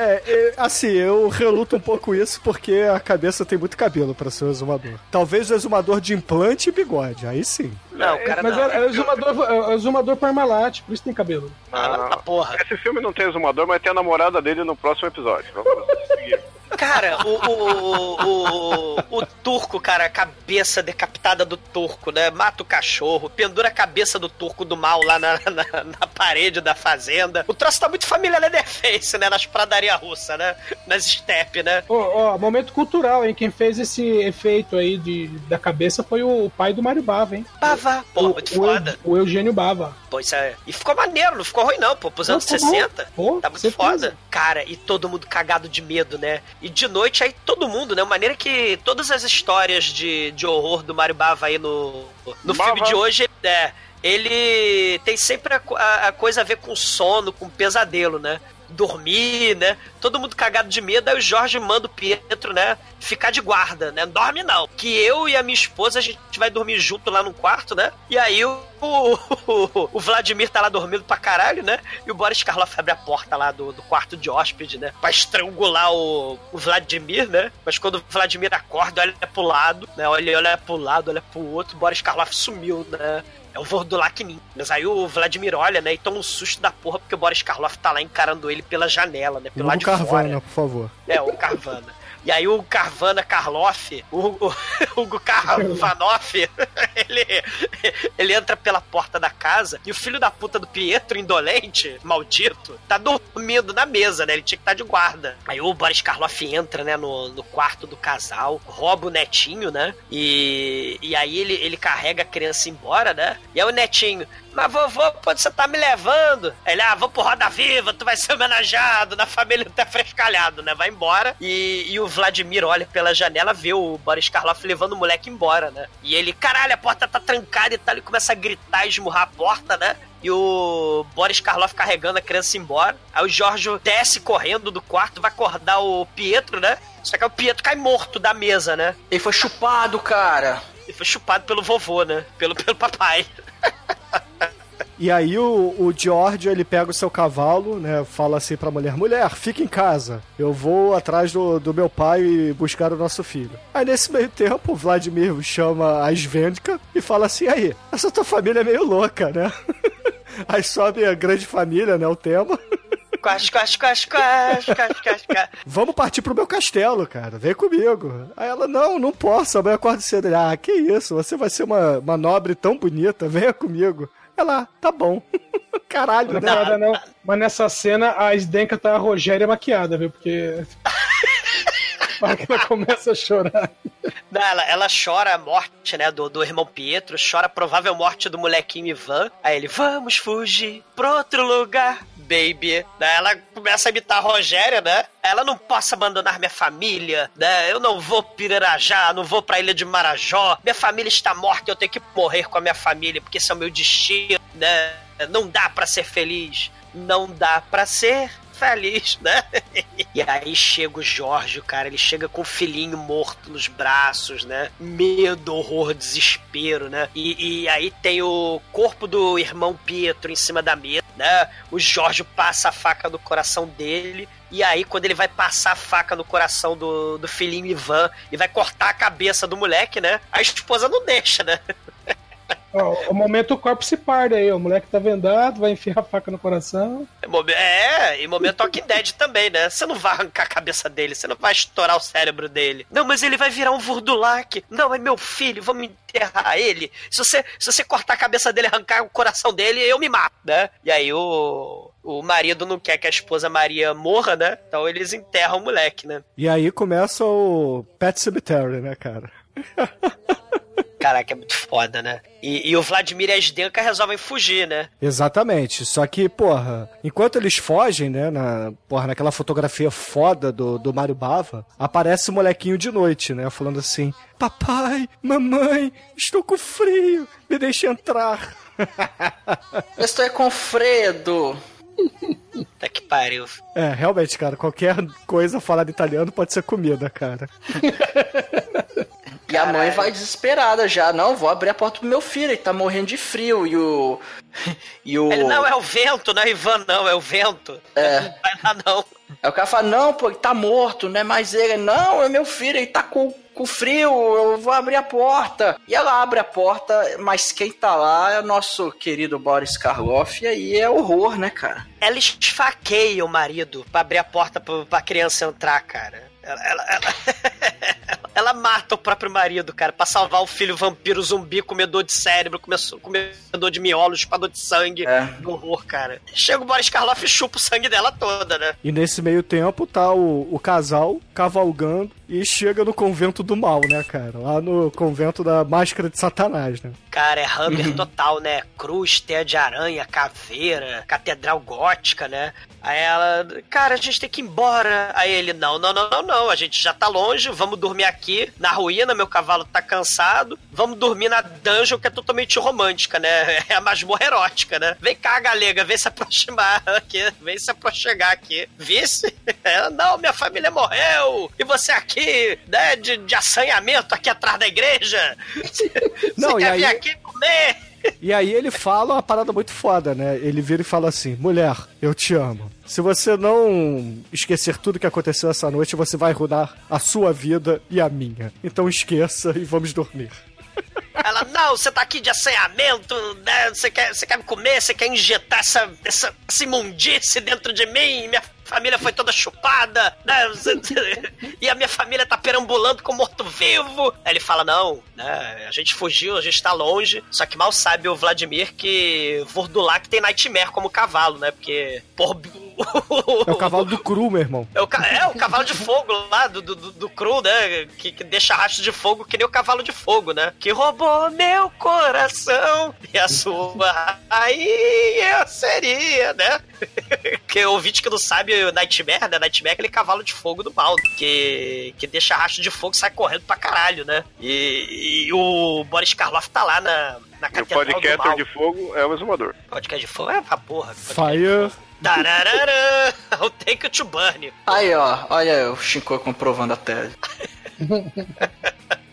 [SPEAKER 3] é, assim, eu reluto um pouco isso porque a cabeça tem muito cabelo para ser o exumador. Talvez o exumador de implante e bigode, aí sim.
[SPEAKER 7] Não, cara, Mas não. É, é, o exumador, é o exumador Parmalat, por isso tem cabelo.
[SPEAKER 6] Ah, ah, porra. Esse filme não tem exumador, mas tem a namorada dele no próximo episódio. Vamos seguir.
[SPEAKER 4] Cara, o, o, o, o, turco, cara, a cabeça decapitada do turco, né? Mata o cachorro, pendura a cabeça do turco do mal lá na, na, parede da fazenda. O troço tá muito família Leatherface, né? Nas pradarias russas, né? Nas steppes, né?
[SPEAKER 7] Ó, momento cultural, hein? Quem fez esse efeito aí de, da cabeça foi o pai do Mário Bava, hein?
[SPEAKER 4] Bava, pô, muito foda.
[SPEAKER 7] O, Eugênio Bava.
[SPEAKER 4] Pô, isso é... E ficou maneiro, não ficou ruim não, pô. Pros anos 60. Pô, tá muito foda. Cara, e todo mundo cagado de medo, né? E de noite aí todo mundo, né? Maneira que todas as histórias de, de horror do Mario Bava aí no, no filme de hoje, é, ele tem sempre a, a, a coisa a ver com sono, com pesadelo, né? Dormir, né? Todo mundo cagado de medo, aí o Jorge manda o Pietro, né? Ficar de guarda, né? Dorme não. Que eu e a minha esposa, a gente vai dormir junto lá no quarto, né? E aí o, o, o Vladimir tá lá dormindo pra caralho, né? E o Boris Karloff abre a porta lá do, do quarto de hóspede, né? Pra estrangular o, o Vladimir, né? Mas quando o Vladimir acorda, olha pro lado, né? Olha, olha pro lado, olha pro outro, o Boris Karloff sumiu, né? É o Vordulak Mas aí o Vladimir olha, né, e toma um susto da porra, porque o Boris Karloff tá lá encarando ele pela janela, né, pelo lado de
[SPEAKER 3] Carvana, fora. por favor.
[SPEAKER 4] É, o Carvana. E aí o Carvana Karloff, o, o Hugo Carvanoff, ele, ele entra pela porta da casa e o filho da puta do Pietro, indolente, maldito, tá dormindo na mesa, né? Ele tinha que estar tá de guarda. Aí o Boris Karloff entra, né, no, no quarto do casal, rouba o netinho, né? E, e aí ele, ele carrega a criança embora, né? E aí o netinho, mas vovô, pode você tá me levando? Ele, ah, vou pro Roda Viva, tu vai ser homenageado, na família tá frescalhado, né? Vai embora. E, e o Vladimir olha pela janela, vê o Boris Karloff levando o moleque embora, né? E ele, caralho, a porta tá trancada e tal. Ele começa a gritar e esmurrar a porta, né? e o Boris Karloff carregando a criança embora. Aí o Jorge desce correndo do quarto, vai acordar o Pietro, né? Só que o Pietro cai morto da mesa, né?
[SPEAKER 5] Ele foi chupado, cara.
[SPEAKER 4] Ele foi chupado pelo vovô, né? Pelo, pelo papai.
[SPEAKER 3] E aí o, o Giorgio, ele pega o seu cavalo, né? Fala assim pra mulher, mulher, fica em casa. Eu vou atrás do, do meu pai e buscar o nosso filho. Aí nesse meio tempo, o Vladimir chama a Svenska e fala assim, aí, essa tua família é meio louca, né? aí sobe a grande família, né? O tema.
[SPEAKER 4] Quase, quase, quase, quase, quase, quase, quase.
[SPEAKER 3] Vamos partir pro meu castelo, cara. Vem comigo. Aí ela, não, não posso. Amanhã acordo cedo. ah, que isso? Você vai ser uma, uma nobre tão bonita. Venha comigo. Ela, tá bom. Caralho,
[SPEAKER 7] não, né? Não, não. Mas nessa cena a Sdenka tá a Rogéria maquiada, viu? Porque. que ela começa a chorar.
[SPEAKER 4] Não, ela, ela chora a morte, né, do, do irmão Pietro, chora a provável morte do molequinho Ivan. Aí ele, vamos fugir pra outro lugar, baby. Daí ela começa a imitar a Rogéria, né? Ela não posso abandonar minha família, né? Eu não vou pirarajá, não vou pra ilha de Marajó. Minha família está morta, eu tenho que morrer com a minha família, porque esse é o meu destino, né? Não dá para ser feliz. Não dá para ser feliz, né? e aí chega o Jorge, cara, ele chega com o filhinho morto nos braços, né? Medo, horror, desespero, né? E, e aí tem o corpo do irmão Pietro em cima da mesa, né? O Jorge passa a faca no coração dele. E aí, quando ele vai passar a faca no coração do, do filhinho Ivan e vai cortar a cabeça do moleque, né? A esposa não deixa, né?
[SPEAKER 7] o momento o corpo se parda aí, o moleque tá vendado, vai enfiar a faca no coração.
[SPEAKER 4] É, e momento Walking Dead também, né? Você não vai arrancar a cabeça dele, você não vai estourar o cérebro dele. Não, mas ele vai virar um Vurdulak. Não, é meu filho, vamos enterrar ele. Se você, se você cortar a cabeça dele, arrancar o coração dele, eu me mato, né? E aí o, o marido não quer que a esposa Maria morra, né? Então eles enterram o moleque, né?
[SPEAKER 3] E aí começa o Pet Cemetery, né, cara?
[SPEAKER 4] Caraca, é muito foda, né? E, e, o Vladimir e a Sdenka resolvem fugir, né?
[SPEAKER 3] Exatamente. Só que, porra, enquanto eles fogem, né, na, porra, naquela fotografia foda do, do Mario Bava, aparece o molequinho de noite, né, falando assim: Papai, mamãe, estou com frio, me deixe entrar.
[SPEAKER 5] Estou é com Fredo.
[SPEAKER 4] Tá que pariu.
[SPEAKER 3] É, realmente, cara, qualquer coisa falada italiano pode ser comida, cara.
[SPEAKER 5] E a mãe vai desesperada já. Não, vou abrir a porta pro meu filho, ele tá morrendo de frio. E o.
[SPEAKER 4] E o. Ele, não, é o vento, não é Ivan, não, é o vento.
[SPEAKER 5] É. Não vai lá, não. Aí o cara fala, não, pô, ele tá morto, não é mais ele. Não, é meu filho, ele tá com, com frio, eu vou abrir a porta. E ela abre a porta, mas quem tá lá é o nosso querido Boris Karloff, e aí é horror, né, cara?
[SPEAKER 4] Ela esfaqueia o marido pra abrir a porta pra, pra criança entrar, cara. Ela, ela, ela... ela mata o próprio marido, cara, pra salvar o filho vampiro zumbi, comedor de cérebro, comedor de miolos, espador de sangue. É. Do horror, cara. Chega o Boris Karloff e chupa o sangue dela toda, né?
[SPEAKER 3] E nesse meio tempo tá o, o casal cavalgando e chega no convento do mal, né, cara? Lá no convento da máscara de Satanás, né?
[SPEAKER 4] Cara, é Hammer total, né? Cruz, teia de aranha, caveira, catedral gótica, né? Aí ela, cara, a gente tem que ir embora. Aí ele, não, não, não, não, não, a gente já tá longe, vamos dormir aqui na ruína, meu cavalo tá cansado, vamos dormir na dungeon que é totalmente romântica, né? É a masmorra erótica, né? Vem cá, galega, vem se aproximar aqui, vem se aproximar aqui. Vice? Ela, não, minha família morreu, e você aqui, né, de, de assanhamento aqui atrás da igreja?
[SPEAKER 3] Não,
[SPEAKER 4] você quer
[SPEAKER 3] aí...
[SPEAKER 4] vir aqui comer?
[SPEAKER 3] E aí ele fala uma parada muito foda, né? Ele vira e fala assim: mulher, eu te amo. Se você não esquecer tudo que aconteceu essa noite, você vai rodar a sua vida e a minha. Então esqueça e vamos dormir.
[SPEAKER 4] Ela, não, você tá aqui de assanhamento, né? Você quer, você quer me comer, você quer injetar essa, essa, essa imundice dentro de mim, minha família foi toda chupada, né? E a minha família tá perambulando com morto-vivo. Aí ele fala: não, né? A gente fugiu, a gente tá longe. Só que mal sabe o Vladimir que Vordulac tem Nightmare como cavalo, né? Porque, por.
[SPEAKER 3] É o cavalo do cru, meu irmão.
[SPEAKER 4] É o, é o cavalo de fogo lá, do, do, do cru, né? Que, que deixa rastro de fogo que nem o cavalo de fogo, né? Que roubou meu coração e a sua. Aí eu seria, né? que o ouvinte que não sabe, o Nightmare, né? Nightmare é aquele cavalo de fogo do mal, que, que deixa rastro de fogo e sai correndo pra caralho, né? E, e o Boris Karloff tá lá na, na
[SPEAKER 6] catedral o podcast de fogo é o exumador.
[SPEAKER 4] Podcast de fogo é pra porra.
[SPEAKER 3] Fire.
[SPEAKER 4] Tararara! O Take to Burn.
[SPEAKER 5] Aí, ó, olha o Shinko comprovando a tese.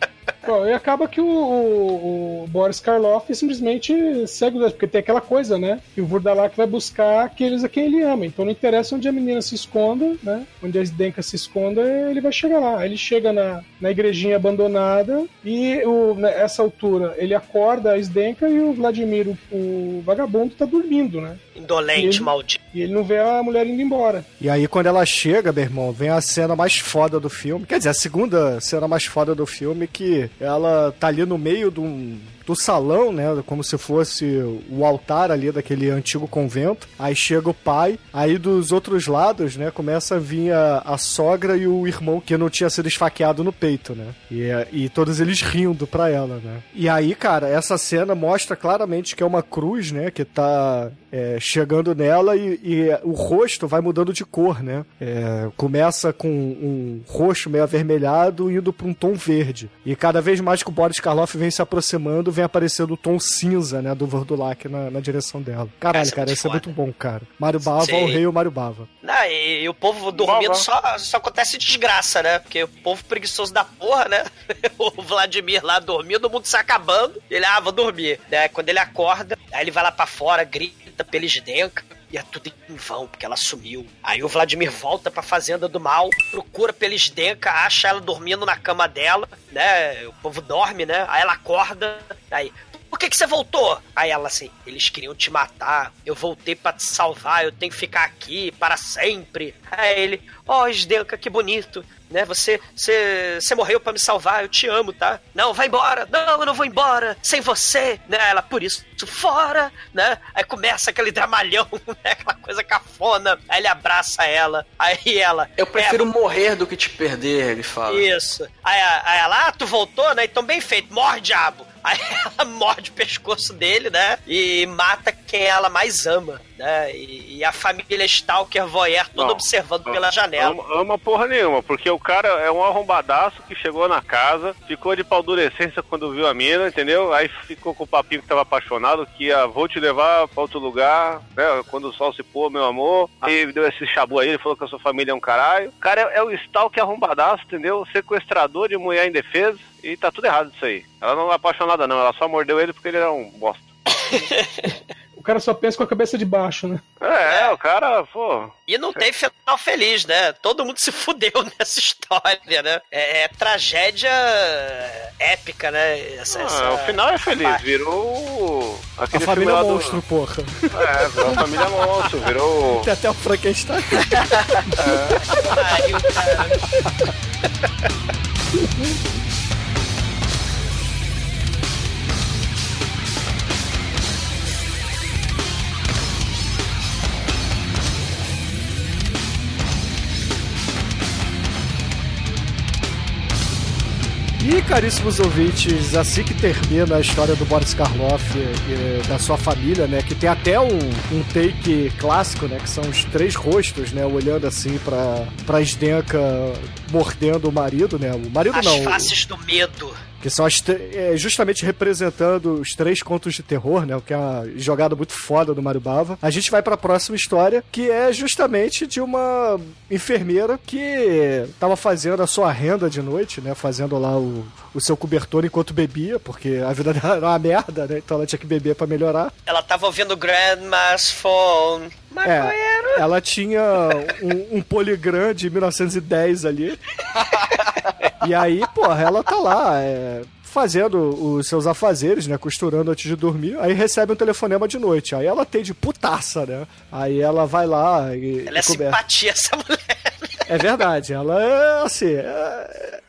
[SPEAKER 7] Bom, e acaba que o, o, o, Boris Karloff simplesmente segue o porque tem aquela coisa, né? Que o Vurdalak vai buscar aqueles a quem ele ama. Então não interessa onde a menina se esconda, né? Onde a Zdenka se esconda, ele vai chegar lá. Aí ele chega na, na igrejinha abandonada e o, nessa altura ele acorda a Zdenka e o Vladimir, o, o vagabundo, tá dormindo, né?
[SPEAKER 4] Indolente, maldito.
[SPEAKER 7] E ele não vê a mulher indo embora.
[SPEAKER 3] E aí, quando ela chega, meu irmão, vem a cena mais foda do filme. Quer dizer, a segunda cena mais foda do filme que ela tá ali no meio um do salão, né? Como se fosse o altar ali daquele antigo convento. Aí chega o pai, aí dos outros lados, né? Começa a vir a, a sogra e o irmão que não tinha sido esfaqueado no peito, né? E, e todos eles rindo pra ela, né? E aí, cara, essa cena mostra claramente que é uma cruz, né? Que tá é, chegando nela e, e, o rosto vai mudando de cor, né? É, começa com um roxo meio avermelhado indo para um tom verde. E cada vez mais que o Boris Karloff vem se aproximando, vem aparecendo o tom cinza, né? Do Vordulac na, na direção dela. Caralho, cara, isso é muito bom, cara. Mário Bava, Sim. o rei o Mário Bava.
[SPEAKER 4] Não, e, e o povo dormindo só, só acontece desgraça, né? Porque o povo preguiçoso da porra, né? o Vladimir lá dormindo, o mundo se acabando. Ele, ah, vou dormir. Né? Quando ele acorda, aí ele vai lá para fora, grita pela Sdenka. E é tudo em vão, porque ela sumiu. Aí o Vladimir volta pra Fazenda do Mal, procura pela Sdenka, acha ela dormindo na cama dela, né? O povo dorme, né? Aí ela acorda, aí, por que, que você voltou? Aí ela assim, eles queriam te matar, eu voltei para te salvar, eu tenho que ficar aqui para sempre. Aí ele, ó, oh, Sdenka, que bonito, né? Você, você, você morreu para me salvar, eu te amo, tá? Não, vai embora, não, eu não vou embora, sem você, né? Ela, por isso, fora, né? Aí começa aquele dramalhão, né? Aquela coisa cafona, aí ele abraça ela, aí ela...
[SPEAKER 5] Eu prefiro ela... morrer do que te perder, ele fala.
[SPEAKER 4] Isso. Aí, aí ela, ah, tu voltou, né? Então bem feito, morre, diabo. Aí ela morde o pescoço dele, né? E mata quem ela mais ama, né? E, e a família Stalker Voyeur toda observando pela janela.
[SPEAKER 6] Ama, ama porra nenhuma, porque o cara é um arrombadaço que chegou na casa, ficou de paldurecência quando viu a mina, entendeu? Aí ficou com o papinho que tava apaixonado, que ia, vou te levar pra outro lugar, né? Quando o sol se pôr, meu amor. Aí deu esse chabu aí, ele falou que a sua família é um caralho. O cara é, é o Stalker arrombadaço, entendeu? Sequestrador de mulher indefesa. E tá tudo errado isso aí. Ela não é apaixonada, não. Ela só mordeu ele porque ele era um bosta.
[SPEAKER 3] o cara só pensa com a cabeça de baixo, né?
[SPEAKER 6] É, é. o cara, pô.
[SPEAKER 4] E não tem final feliz, né? Todo mundo se fudeu nessa história, né? É, é tragédia épica, né?
[SPEAKER 6] Essa, ah, essa... O final é feliz, virou.
[SPEAKER 3] Aquele a família monstro, do... porra.
[SPEAKER 6] É, virou a família monstro, virou.
[SPEAKER 3] Tem até o Frankenstein. é. Ai, cara. E, caríssimos ouvintes, assim que termina a história do Boris Karloff e da sua família, né? Que tem até um, um take clássico, né? Que são os três rostos, né? Olhando assim pra, pra Sdenka mordendo o marido, né? O marido
[SPEAKER 4] As
[SPEAKER 3] não.
[SPEAKER 4] As faces do medo
[SPEAKER 3] que são as, é, justamente representando os três contos de terror, né? O que é uma jogada muito foda do Mario Bava. A gente vai para a próxima história, que é justamente de uma enfermeira que tava fazendo a sua renda de noite, né? Fazendo lá o, o seu cobertor enquanto bebia, porque a vida dela era uma merda, né? Então ela tinha que beber para melhorar.
[SPEAKER 4] Ela tava ouvindo Grandma's Phone.
[SPEAKER 3] É, ela tinha um, um Poligram de 1910 ali. e aí, porra, ela tá lá, é, fazendo os seus afazeres, né? Costurando antes de dormir. Aí recebe um telefonema de noite. Aí ela tem de putaça, né? Aí ela vai lá e.
[SPEAKER 4] Ela é simpatia, essa mulher.
[SPEAKER 3] É verdade, ela é assim. É,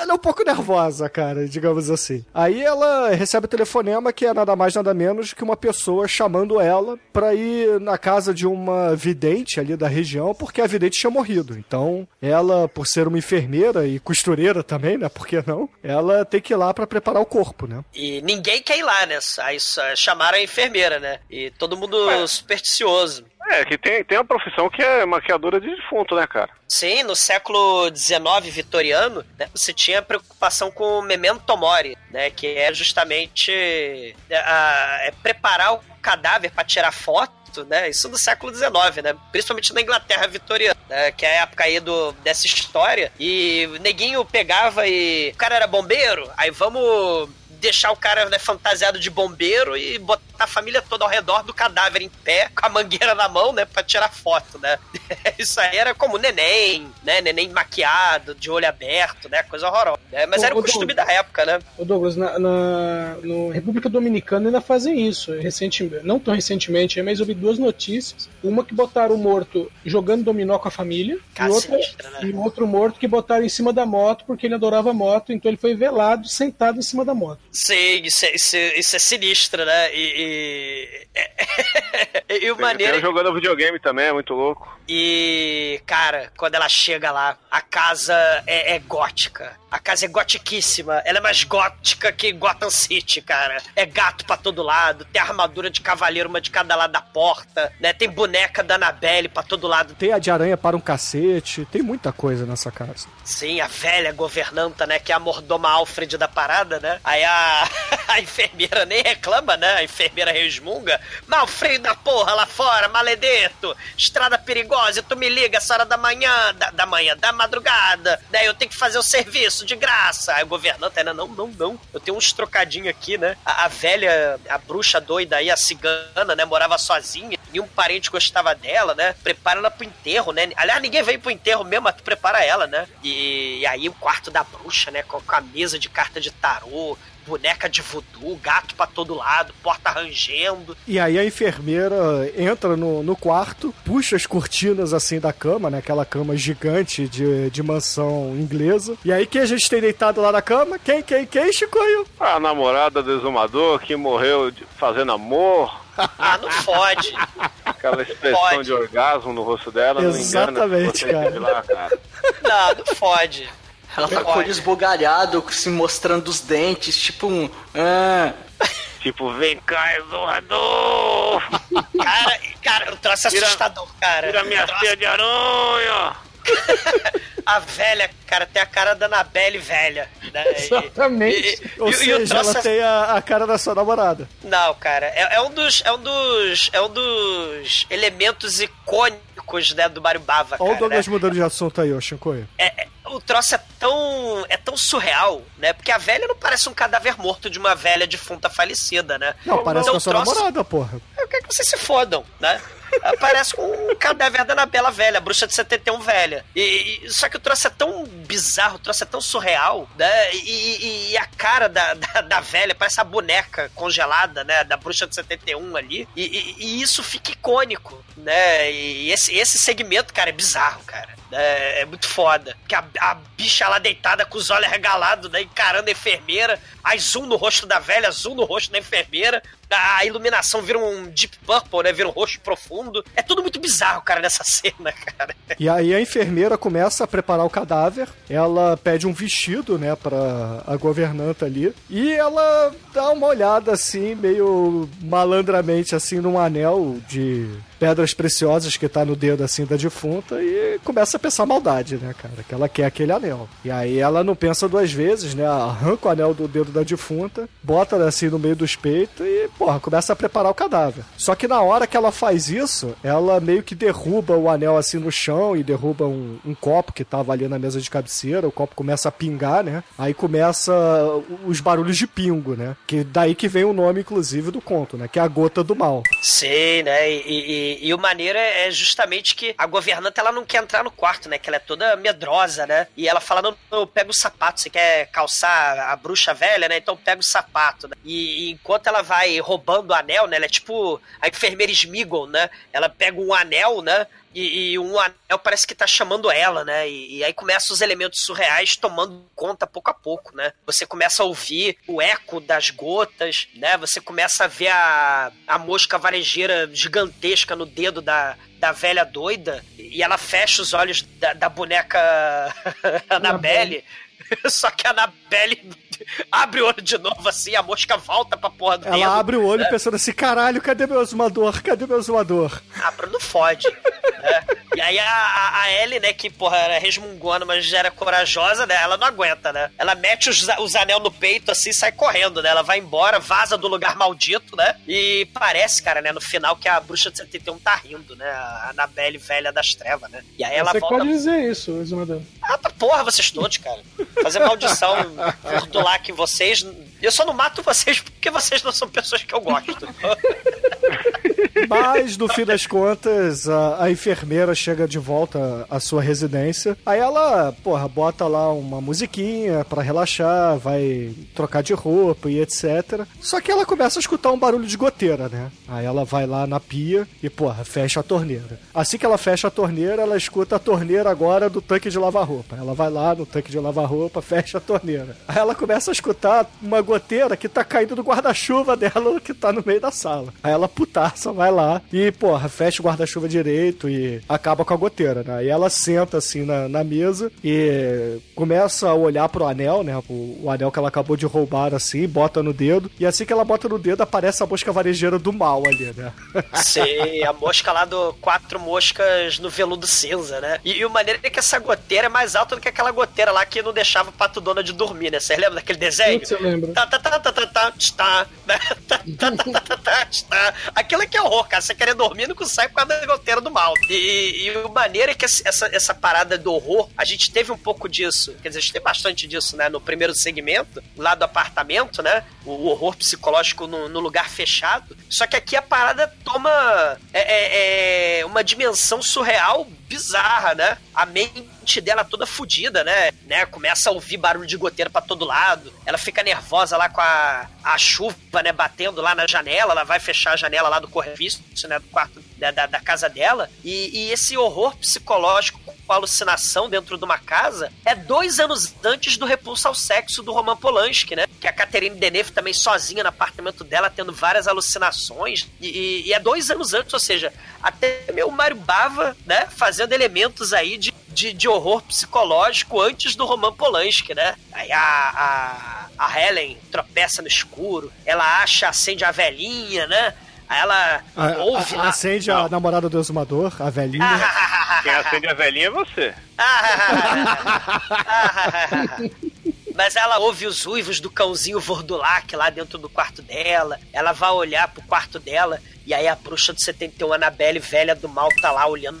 [SPEAKER 3] ela é um pouco nervosa, cara, digamos assim. Aí ela recebe o telefonema que é nada mais nada menos que uma pessoa chamando ela pra ir na casa de uma vidente ali da região, porque a vidente tinha morrido. Então, ela, por ser uma enfermeira e costureira também, né? Por que não? Ela tem que ir lá para preparar o corpo, né?
[SPEAKER 4] E ninguém quer ir lá, né? Aí chamaram a enfermeira, né? E todo mundo é. supersticioso.
[SPEAKER 6] É, que tem, tem uma profissão que é maquiadora de defunto, né, cara?
[SPEAKER 4] Sim, no século XIX vitoriano, né, você tinha preocupação com o memento mori, né, que é justamente é, a, é preparar o cadáver para tirar foto, né? Isso no século XIX, né? Principalmente na Inglaterra vitoriana, né? Que é a época aí do, dessa história. E o neguinho pegava e. O cara era bombeiro, aí vamos deixar o cara né, fantasiado de bombeiro e botar a família toda ao redor do cadáver em pé, com a mangueira na mão, né, pra tirar foto, né? Isso aí era como neném, né? Neném maquiado, de olho aberto, né? Coisa horrorosa. Né? Mas era o costume Douglas, da época, né?
[SPEAKER 3] Ô Douglas, na, na no República Dominicana ainda fazem isso. Recentemente, não tão recentemente, mas eu vi duas notícias. Uma que botaram o morto jogando dominó com a família, e, outra, né? e outro morto que botaram em cima da moto porque ele adorava moto, então ele foi velado sentado em cima da moto.
[SPEAKER 4] Sim, isso é, isso, é, isso é sinistro, né? E. E, e o maneiro.
[SPEAKER 6] Tem jogando videogame também, é muito louco.
[SPEAKER 4] E, cara, quando ela chega lá, a casa é, é gótica. A casa é gotiquíssima. Ela é mais gótica que Gotham City, cara. É gato pra todo lado, tem armadura de cavaleiro, uma de cada lado da porta, né? Tem boneca da Annabelle pra todo lado.
[SPEAKER 3] Tem a de aranha para um cacete, tem muita coisa nessa casa.
[SPEAKER 4] Sim, a velha governanta, né? Que é a mordoma Alfred da parada, né? Aí a, a enfermeira nem reclama, né? A enfermeira resmunga. Mal frio da porra lá fora, maledeto, estrada perigosa, tu me liga essa hora da manhã, da, da manhã, da madrugada, né? Eu tenho que fazer o serviço de graça. Aí o governante ainda, não, não, não. Eu tenho uns trocadinhos aqui, né? A, a velha, a bruxa doida aí, a cigana, né? Morava sozinha, e um parente gostava dela, né? Prepara ela pro enterro, né? Aliás, ninguém veio pro enterro mesmo, mas tu prepara ela, né? E, e aí o quarto da bruxa, né? Com, com a mesa de carta de tarô, boneca de voodoo, gato para todo lado, porta rangendo.
[SPEAKER 3] E aí a enfermeira entra no, no quarto, puxa as cortinas assim da cama, né? Aquela cama gigante de, de mansão inglesa. E aí quem a gente tem deitado lá na cama? Quem, quem, quem, Chicoio?
[SPEAKER 6] A namorada do exumador que morreu de, fazendo amor.
[SPEAKER 4] Ah, não fode.
[SPEAKER 6] Aquela expressão pode. de orgasmo no rosto dela.
[SPEAKER 3] Exatamente,
[SPEAKER 6] não engana,
[SPEAKER 3] cara. Lá, cara.
[SPEAKER 4] Não, não fode.
[SPEAKER 5] Ela tá com o olho esbugalhado, se mostrando os dentes, tipo um. Ah.
[SPEAKER 6] Tipo, vem cá, exorrador!
[SPEAKER 4] cara, cara, eu trouxe assustador, cara.
[SPEAKER 6] Tira minha teia de aranha!
[SPEAKER 4] a velha, cara, tem a cara da Anabelle velha. Né?
[SPEAKER 7] Exatamente.
[SPEAKER 3] E, e, Ou e, seja, ela é... tem a, a, cara da sua namorada.
[SPEAKER 4] Não, cara, é, é, um dos, é um dos, é um dos elementos icônicos, né, do Mario Bava,
[SPEAKER 3] Olha o Douglas
[SPEAKER 4] né?
[SPEAKER 3] mudando de assunto aí, ô Shinkoio.
[SPEAKER 4] É, é, o troço é tão, é tão surreal, né? Porque a velha não parece um cadáver morto de uma velha defunta falecida, né?
[SPEAKER 3] Não, parece então, com a sua troço... namorada, porra.
[SPEAKER 4] Eu quero que vocês se fodam, né? Parece com um cadáver da Anabela velha, a bruxa de 71 velha. E, e, só que o troço é tão bizarro, o troço é tão surreal, né? E, e a cara da, da, da, velha parece a boneca congelada, né? Da bruxa de 71 ali. E, e isso fica icônico, né? E esse, esse segmento, cara, é bizarro, cara. É, é, muito foda. Porque a, a, bicha lá deitada com os olhos regalados, né? Encarando a enfermeira. Aí zoom no rosto da velha, zoom no rosto da enfermeira. A iluminação vira um deep purple, né? Vira um rosto profundo. É tudo muito bizarro, cara, nessa cena, cara.
[SPEAKER 3] E aí a enfermeira começa a preparar o cadáver. Ela pede um vestido, né, pra a governanta ali. E ela dá uma olhada assim, meio malandramente, assim, num anel de pedras preciosas que tá no dedo assim da defunta e começa a pensar maldade, né, cara? Que ela quer aquele anel. E aí ela não pensa duas vezes, né? Arranca o anel do dedo da defunta, bota assim no meio dos peitos e, porra, começa a preparar o cadáver. Só que na hora que ela faz isso, ela meio que derruba o anel assim no chão e derruba um, um copo que tava ali na mesa de cabeceira. O copo começa a pingar, né? Aí começa os barulhos de pingo, né? Que daí que vem o nome, inclusive, do conto, né? Que é a gota do mal.
[SPEAKER 4] Sim, né? E, e e, o maneiro é, é, justamente que a governanta ela não quer entrar no quarto, né? Que ela é toda medrosa, né? E ela fala: não, não pega o sapato, você quer calçar a bruxa velha, né? Então pega o sapato. Né? E, e, enquanto ela vai roubando o anel, né? Ela é tipo a enfermeira Smiggle, né? Ela pega um anel, né? E, e, um anel parece que tá chamando ela, né? E, e, aí começam os elementos surreais tomando conta pouco a pouco, né? Você começa a ouvir o eco das gotas, né? Você começa a ver a, a mosca varejeira gigantesca no dedo da, da velha doida e ela fecha os olhos da, da boneca Annabelle. Só que a Annabelle abre o olho de novo assim, a mosca volta pra porra do
[SPEAKER 3] Ela
[SPEAKER 4] dedo,
[SPEAKER 3] abre o olho né? pensando assim, caralho, cadê meu exumador? Cadê meu exumador?
[SPEAKER 4] Ah, não fode. né? E aí a, a, Ellie, né, que, porra, era resmungona, mas já era corajosa, né? Ela não aguenta, né? Ela mete os, os anel no peito, assim, e sai correndo, né? Ela vai embora, vaza do lugar maldito, né? E parece, cara, né, no final que a bruxa de 71 tá rindo, né? A Anabelle velha das trevas, né? E aí ela
[SPEAKER 7] Você
[SPEAKER 4] volta...
[SPEAKER 7] pode dizer isso, exumador.
[SPEAKER 4] Ah, tá porra, vocês todos, cara. Fazer maldição, lá que vocês. Eu só não mato vocês porque vocês não são pessoas que eu gosto.
[SPEAKER 3] Mas, no fim das contas, a, a, enfermeira chega de volta à sua residência. Aí ela, porra, bota lá uma musiquinha para relaxar, vai trocar de roupa e etc. Só que ela começa a escutar um barulho de goteira, né? Aí ela vai lá na pia e, porra, fecha a torneira. Assim que ela fecha a torneira, ela escuta a torneira agora do tanque de lavar roupa. Ela vai lá no tanque de lavar roupa, fecha a torneira. Aí ela começa a escutar uma goteira que tá caindo do guarda-chuva dela que tá no meio da sala. Aí ela putaça, vai lá e, porra, fecha o guarda-chuva direito e acaba com a goteira, né? Aí ela senta assim na, na mesa e começa a olhar pro anel, né? O, o, anel que ela acabou de roubar assim, bota no dedo. E assim que ela bota no dedo, aparece a mosca varejeira do mal ali, né?
[SPEAKER 4] Sim, a mosca lá do quatro moscas no veludo cinza, né? E, e o maneiro é que essa goteira é mais alta do que aquela goteira lá que não deixava o pato dona de dormir, né? Vocês lembram daquele desenho?
[SPEAKER 7] Eu lembro.
[SPEAKER 4] Tá, tá, tá, tá, tá, tá, tá, tá, tá, tá, tá, tá, Aquilo que é horror, cara. Você querer dormir não consegue com a goteira do mal. E, e o maneiro é que essa, essa parada do horror, a gente teve um pouco disso. Quer dizer, a gente tem bastante disso, né? No primeiro segmento, lá do apartamento, né? O, horror psicológico no, no, lugar fechado. Só que aqui a parada toma é, é, é uma dimensão surreal bizarra, né? A mente dela toda fodida, né? né? Começa a ouvir barulho de goteira para todo lado. Ela fica nervosa lá com a, a chuva, né? Batendo lá na janela. Ela vai fechar a janela lá do correvisto, né? Do quarto da, da, da casa dela. E, e, esse horror psicológico com alucinação dentro de uma casa é dois anos antes do repulso ao sexo do Roman Polanski, né? Que a Catherine Deneuve também sozinha no apartamento dela, tendo várias alucinações. E, e, e é dois anos antes, ou seja, até meu Mário Bava, né? Fazendo elementos aí de de, de horror psicológico antes do Roman Polanski, né? Aí a, a, a Helen tropeça no escuro, ela acha, acende a velhinha, né? Aí ela
[SPEAKER 3] A-
[SPEAKER 4] ouve
[SPEAKER 3] a- acende a namorada do exumador, a velhinha.
[SPEAKER 6] Quem acende a velhinha é você.
[SPEAKER 4] Mas ela ouve os uivos do cãozinho Vordulac lá dentro do quarto dela. Ela vai olhar pro quarto dela e aí a bruxa do 71, Annabelle, velha do mal, tá lá olhando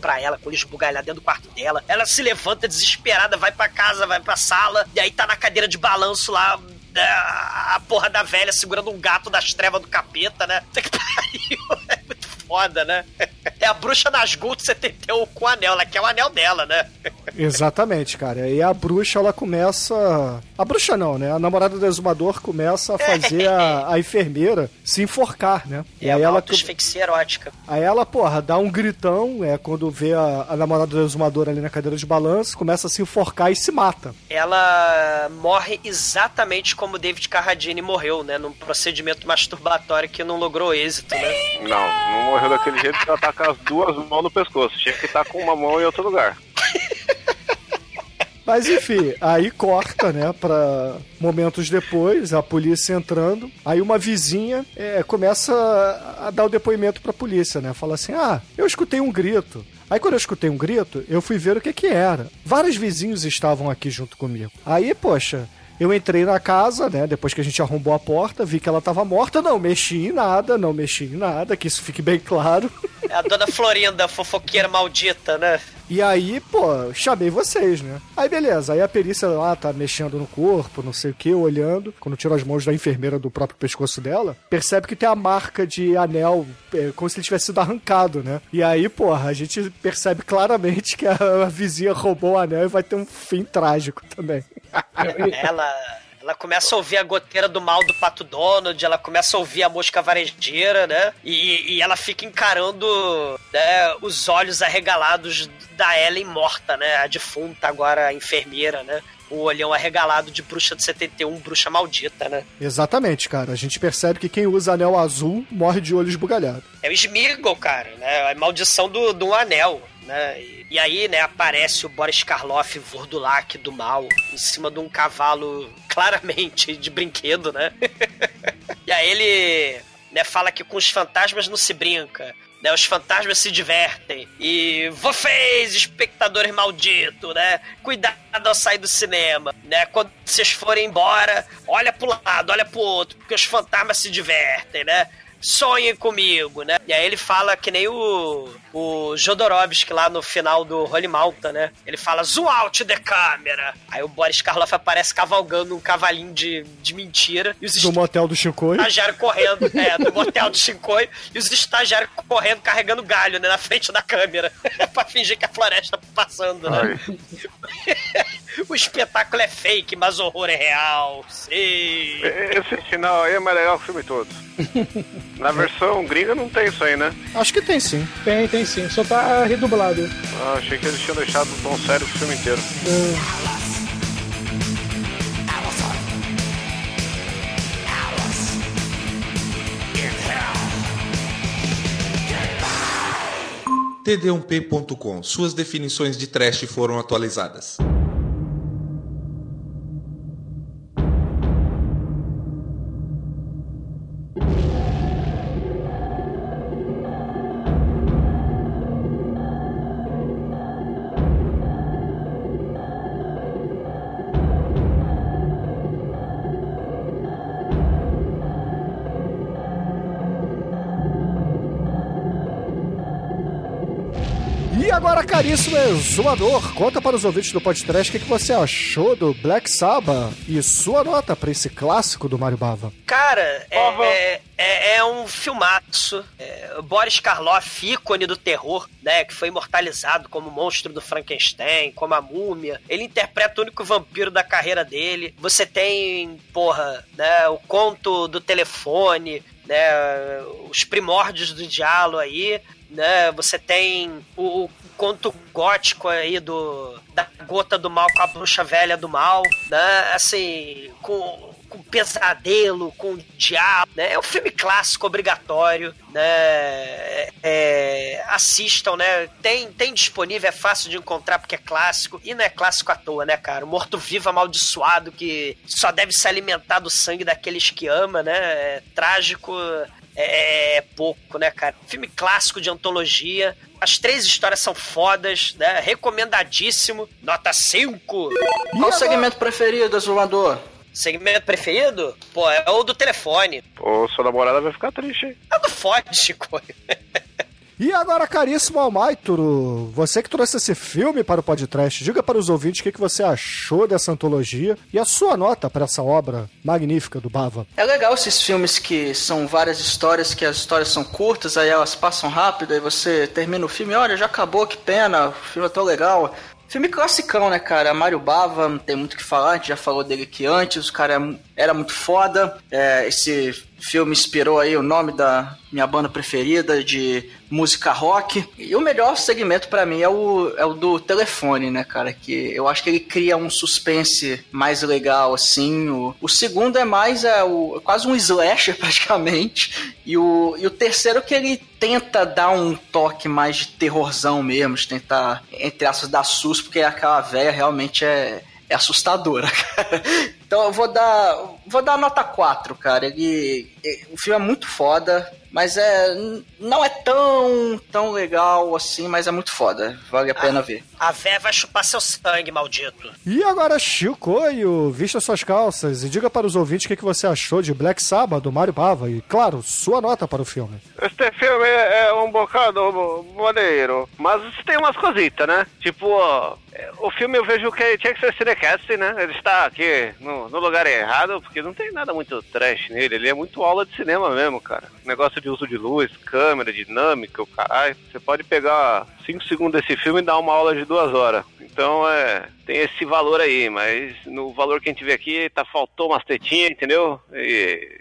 [SPEAKER 4] pra ela com olho esbugalhado dentro do quarto dela. Ela se levanta desesperada, vai pra casa, vai pra sala e aí tá na cadeira de balanço lá a porra da velha segurando um gato das trevas do capeta, né? Puta que pariu. Foda, né? É a bruxa Nazgûl do 71 com o anel. Ela quer o anel dela, né?
[SPEAKER 3] Exatamente, cara. E a bruxa, ela começa. A bruxa não, né? A namorada do exumador começa a fazer a, a enfermeira se enforcar, né?
[SPEAKER 4] É
[SPEAKER 3] aí
[SPEAKER 4] a
[SPEAKER 3] ela,
[SPEAKER 4] asfixia erótica.
[SPEAKER 3] aí ela, porra, dá um gritão, é quando vê a, a namorada do exumador ali na cadeira de balanço, começa a se enforcar e se mata.
[SPEAKER 4] ela morre exatamente como David Carradine morreu, né? Num procedimento masturbatório que não logrou êxito, né?
[SPEAKER 6] Não, não morreu daquele jeito que ela tá com as duas mãos no pescoço. Tinha que estar com uma mão em outro lugar.
[SPEAKER 3] Mas enfim, aí corta, né, pra momentos depois, a polícia entrando. Aí uma vizinha é, começa a dar o depoimento pra polícia, né? Fala assim: ah, eu escutei um grito. Aí quando eu escutei um grito, eu fui ver o que que era. Vários vizinhos estavam aqui junto comigo. Aí, poxa, eu entrei na casa, né? Depois que a gente arrombou a porta, vi que ela tava morta. Não mexi em nada, não mexi em nada, que isso fique bem claro.
[SPEAKER 4] É a dona Florinda, fofoqueira maldita, né?
[SPEAKER 3] E aí, pô, chamei vocês, né? Aí beleza, aí a perícia lá tá mexendo no corpo, não sei o que, olhando. Quando tira as mãos da enfermeira do próprio pescoço dela, percebe que tem a marca de anel, é, como se ele tivesse sido arrancado, né? E aí, porra, a gente percebe claramente que a, a vizinha roubou o anel e vai ter um fim trágico também.
[SPEAKER 4] Ela. Ela começa a ouvir a goteira do mal do Pato Donald, ela começa a ouvir a mosca varejeira, né? E, e ela fica encarando né, os olhos arregalados da Ellen morta, né? A defunta, agora a enfermeira, né? O olhão arregalado de bruxa de 71, bruxa maldita, né?
[SPEAKER 3] Exatamente, cara. A gente percebe que quem usa anel azul morre de olho esbugalhado.
[SPEAKER 4] É o Smeagol, cara, né? A maldição do, do anel, né? E, e aí, né, aparece o Boris Karloff Vordulac do mal em cima de um cavalo claramente de brinquedo, né? e aí ele, né, fala que com os fantasmas não se brinca. Né, os fantasmas se divertem. E vocês, espectadores malditos, né? Cuidado ao sair do cinema, né? Quando vocês forem embora, olha pro lado, olha pro outro, porque os fantasmas se divertem, né? Sonhem comigo, né? E aí ele fala que nem o, o Jodorowsky lá no final do Holy Malta, né? Ele fala, zoom out the camera. Aí o Boris Karloff aparece cavalgando um cavalinho de, de mentira. E os
[SPEAKER 3] Do motel do Chicoio.
[SPEAKER 4] estagiários correndo, é, do motel do Chicoio. E os estagiários correndo, carregando galho, né? Na frente da câmera. pra fingir que a floresta tá passando, né? o espetáculo é fake, mas o horror é real. Sim.
[SPEAKER 6] Esse final aí é mais legal que o filme todo. Na versão gringa não tem isso aí, né?
[SPEAKER 3] Acho que tem sim.
[SPEAKER 7] Tem, tem sim. Só tá redublado.
[SPEAKER 6] Ah, achei que eles tinham deixado tom sério pro filme inteiro.
[SPEAKER 9] td1p.com. Suas definições de trash foram atualizadas.
[SPEAKER 3] Agora, caríssimo exumador, conta para os ouvintes do podcast o que, que você achou do Black Sabbath e sua nota para esse clássico do Mario Bava.
[SPEAKER 4] Cara, é, é, é- é um filmaço. É, Boris Karloff, ícone do terror, né? Que foi imortalizado como o monstro do Frankenstein, como a múmia. Ele interpreta o único vampiro da carreira dele. Você tem, porra, né? O conto do telefone, né? Os primórdios do diálogo aí. Né, você tem o, o conto gótico aí do da gota do mal com a bruxa velha do mal, né? Assim, com com pesadelo, com diabo, né? É um filme clássico, obrigatório, né? É, assistam, né? Tem, tem disponível, é fácil de encontrar porque é clássico. E não é clássico à toa, né, cara? O morto-vivo amaldiçoado que só deve se alimentar do sangue daqueles que ama, né? É trágico é, é pouco, né, cara? Filme clássico de antologia. As três histórias são fodas, né? Recomendadíssimo. Nota 5.
[SPEAKER 5] Qual o segmento preferido, Azulador?
[SPEAKER 4] Segmento preferido? Pô, é o do telefone.
[SPEAKER 6] Pô, sua namorada vai ficar triste, hein?
[SPEAKER 4] É do fode, Chico.
[SPEAKER 3] E agora, caríssimo Almaituro, você que trouxe esse filme para o podcast, diga para os ouvintes o que, que você achou dessa antologia e a sua nota para essa obra magnífica do Bava.
[SPEAKER 5] É legal esses filmes que são várias histórias, que as histórias são curtas, aí elas passam rápido, aí você termina o filme, olha, já acabou, que pena, o filme é tão legal. Filme classicão, né, cara? Mário Bava, não tem muito o que falar, a gente já falou dele aqui antes, o cara era muito foda. É, esse filme inspirou aí o nome da minha banda preferida de música rock. E o melhor segmento para mim é o, é o do telefone, né, cara? Que eu acho que ele cria um suspense mais legal, assim. O, o segundo é mais é o, quase um slasher, praticamente. E o, e o terceiro que ele tenta dar um toque mais de terrorzão mesmo, de tentar, entre aspas, dar susto, porque aquela velha realmente é, é assustadora, cara. Então eu vou dar. Vou dar nota 4, cara. Ele, o filme é muito foda. Mas é. Não é tão, tão legal assim, mas é muito foda. Vale a pena ver.
[SPEAKER 4] A véia vai chupar seu sangue, maldito.
[SPEAKER 3] E agora, Chicoio, vista suas calças e diga para os ouvintes o que, que você achou de Black Sabbath, do Mario Bava. E, claro, sua nota para o filme.
[SPEAKER 6] Este filme é um bocado maneiro, mas tem umas cositas, né? Tipo, o filme eu vejo que tinha que ser cinecast, né? Ele está aqui no, no, lugar errado, porque não tem nada muito trash nele. Ele é muito aula de cinema mesmo, cara. Negócio de uso de luz, câmera, dinâmica, o caralho. Você pode pegar 5 segundos desse filme e dar uma aula de duas horas. Então é. Tem esse valor aí, mas no valor que a gente vê aqui, tá, faltou umas tetinhas, entendeu? E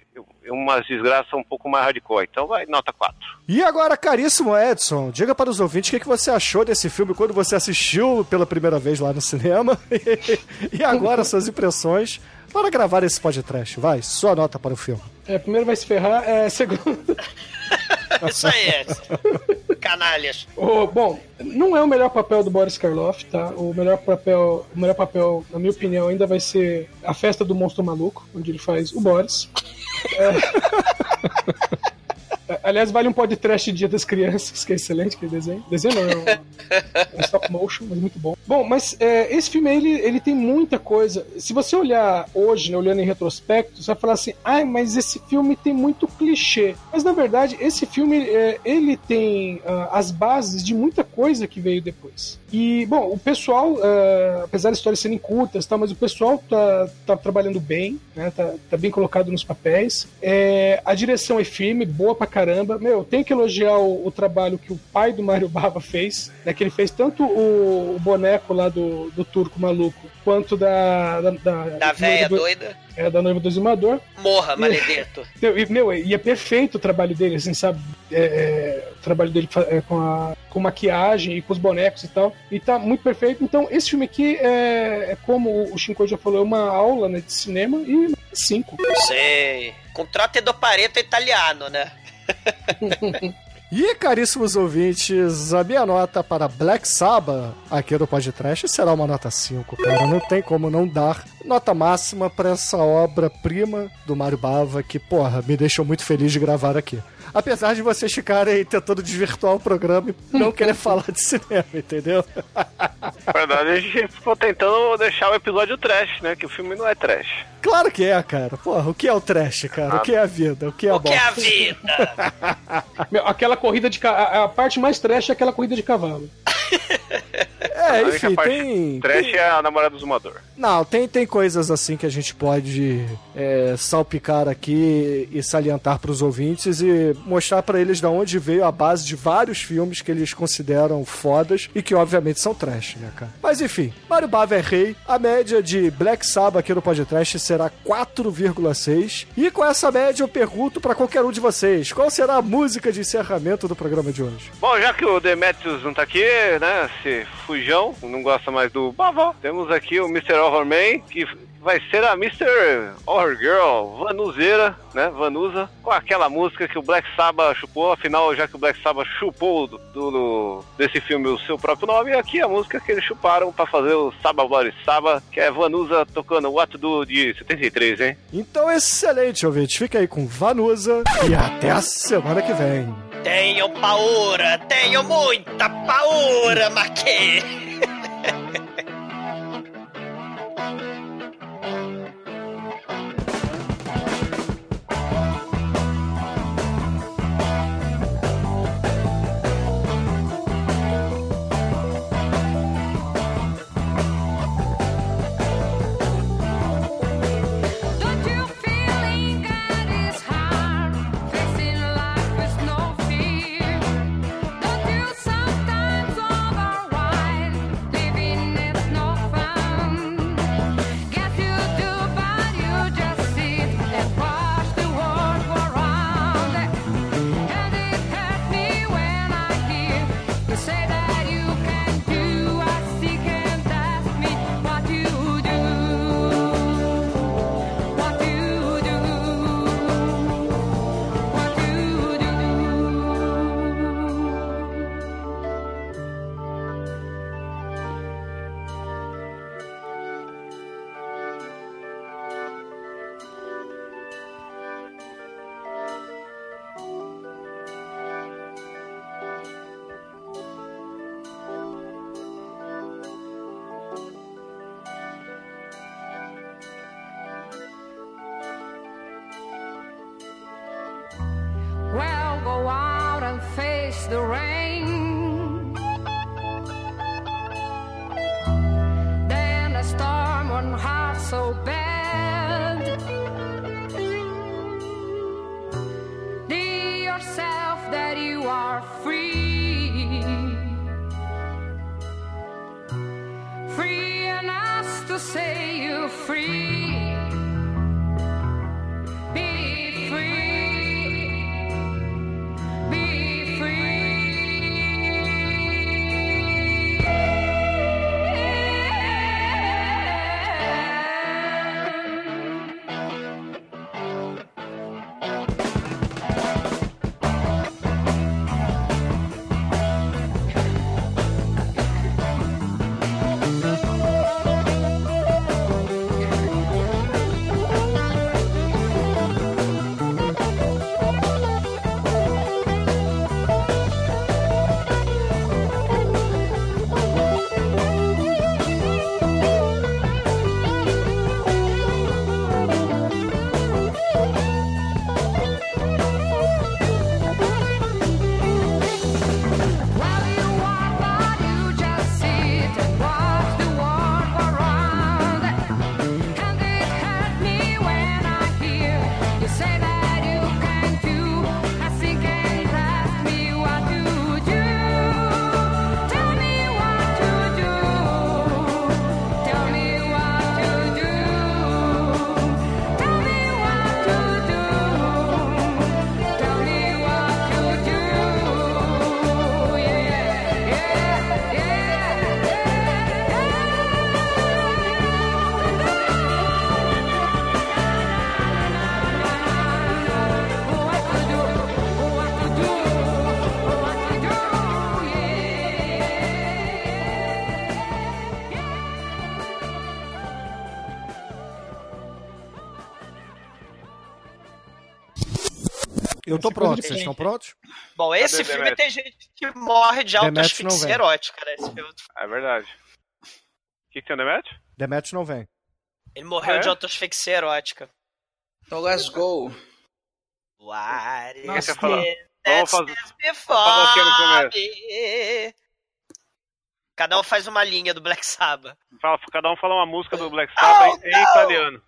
[SPEAKER 6] umas desgraças um pouco mais hardcore. Então vai, nota 4.
[SPEAKER 3] E agora, caríssimo Edson, diga para os ouvintes o que, que você achou desse filme quando você assistiu pela primeira vez lá no cinema. e agora suas impressões para gravar esse podcast. Vai, sua nota para o filme.
[SPEAKER 7] É, primeiro vai se ferrar, é, segundo.
[SPEAKER 4] Isso aí, Edson. Canalhas.
[SPEAKER 7] Oh, bom, não é o melhor papel do Boris Karloff, tá? O melhor papel, o melhor papel, na minha opinião, ainda vai ser A Festa do Monstro Maluco, onde ele faz o Boris. É... Aliás, vale um podcast Dia das Crianças, que é excelente aquele desenho. Desenho não, é um, é um stop motion, mas muito bom. Bom, mas é, esse filme ele, ele tem muita coisa. Se você olhar hoje, né, olhando em retrospecto, você vai falar assim: ah, mas esse filme tem muito clichê. Mas na verdade, esse filme é, ele tem uh, as bases de muita coisa que veio depois. E, bom, o pessoal, uh, apesar das histórias serem curtas, tá, mas o pessoal tá, tá trabalhando bem, né, tá, tá bem colocado nos papéis. É, a direção é firme, boa pra caramba. Meu, tem que elogiar o, o, trabalho que o pai do Mario Bava fez, né, que ele fez tanto o, o boneco lá do, do turco maluco, quanto da... Da,
[SPEAKER 4] da, da véia do, doida.
[SPEAKER 7] É, da noiva do exumador.
[SPEAKER 4] Morra, maledeto.
[SPEAKER 7] E, meu, e é perfeito o trabalho dele, assim, sabe? É, é, o trabalho dele é, com, a, com maquiagem e com os bonecos e tal. E tá muito perfeito. Então, esse filme aqui é, é como o Shinko já falou, é uma aula né, de cinema e cinco.
[SPEAKER 4] Sei. Contrato do pareto italiano, né?
[SPEAKER 3] E, caríssimos ouvintes, a minha nota para Black Sabbath aqui no podcast será uma nota 5, cara. Não tem como não dar nota máxima para essa obra-prima do Mario Bava que, porra, me deixou muito feliz de gravar aqui. Apesar de vocês ficarem tentando desvirtuar o programa e não querer falar de cinema, entendeu?
[SPEAKER 6] Na verdade, a gente ficou tentando deixar o episódio trash, né? Que o filme não é trash.
[SPEAKER 3] Claro que é, cara. Porra, o que é o trash, cara? Ah. O que é a vida? O que é a
[SPEAKER 4] O que é a vida?
[SPEAKER 7] Meu, aquela corrida de a, a parte mais trash é aquela corrida de cavalo.
[SPEAKER 3] É, enfim, tem.
[SPEAKER 6] Trash
[SPEAKER 3] tem...
[SPEAKER 6] é a namorada do Zumador.
[SPEAKER 3] Não, tem, tem coisas assim que a gente pode é, salpicar aqui e salientar para os ouvintes e mostrar para eles de onde veio a base de vários filmes que eles consideram fodas e que obviamente são trash, né, cara? Mas enfim, Mario Bava é rei. A média de Black Sabbath aqui no podcast será 4,6. E com essa média eu pergunto para qualquer um de vocês, qual será a música de encerramento do programa de hoje?
[SPEAKER 6] Bom, já que o Demetrius não tá aqui, né, esse fujão, não gosta mais do Bavó. Temos aqui o Mr. Horror Man, que vai ser a Mr. Horror Girl, Vanuzeira, né? Vanusa, com aquela música que o Black Sabbath chupou. Afinal, já que o Black Sabbath chupou do, do desse filme o seu próprio nome, aqui a música que eles chuparam para fazer o Saba Body Saba, que é Vanusa tocando What Do de 73, hein?
[SPEAKER 3] Então, excelente, ouvinte. Fica aí com Vanusa e até a semana que vem.
[SPEAKER 10] Tenho paura, tenho muita paura, Maquê.
[SPEAKER 3] Eu tô pronto, vocês estão prontos?
[SPEAKER 10] Bom, esse
[SPEAKER 6] Cadê
[SPEAKER 10] filme tem gente que morre de autoasfixia erótica, né? Esse filme.
[SPEAKER 6] É verdade. O que, que tem o Demetrio?
[SPEAKER 3] Demetrio não vem.
[SPEAKER 10] Ele morreu
[SPEAKER 6] Ah, é?
[SPEAKER 10] de autoasfixia erótica.
[SPEAKER 5] Então, let's go.
[SPEAKER 10] What
[SPEAKER 6] Nossa,
[SPEAKER 10] is this
[SPEAKER 6] vamos
[SPEAKER 10] that's
[SPEAKER 6] fazer-
[SPEAKER 10] before me? Cada um faz uma linha do Black Sabbath.
[SPEAKER 6] Fala, cada um fala uma música do Black Sabbath
[SPEAKER 10] Oh,
[SPEAKER 6] em
[SPEAKER 10] não!
[SPEAKER 6] italiano.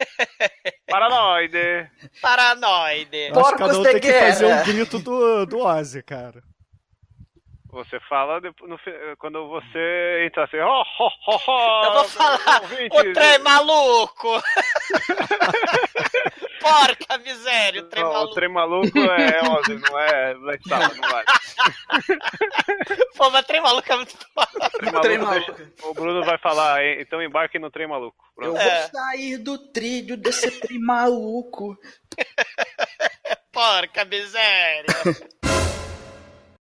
[SPEAKER 6] Paranoide.
[SPEAKER 10] Paranoide.
[SPEAKER 3] Acho que cada um tem que fazer o grito do, do Ozzy, cara.
[SPEAKER 6] Você fala depois, no, quando você entra assim. Oh, oh, oh, oh,
[SPEAKER 10] Eu vou falar o trem maluco.
[SPEAKER 4] Porca miséria, o trem
[SPEAKER 6] Não, o
[SPEAKER 4] maluco.
[SPEAKER 6] trem maluco é Ozzy, não é Black Sabbath, não vale.
[SPEAKER 4] Pô, mas trem maluco é muito foda.
[SPEAKER 6] Trem maluco
[SPEAKER 5] Trem
[SPEAKER 6] deixa- O Bruno vai falar, "Hein, então embarque no trem maluco.
[SPEAKER 5] Eu
[SPEAKER 6] Pronto.
[SPEAKER 5] vou
[SPEAKER 4] É.
[SPEAKER 5] sair do trilho desse trem maluco.
[SPEAKER 4] Porca miséria.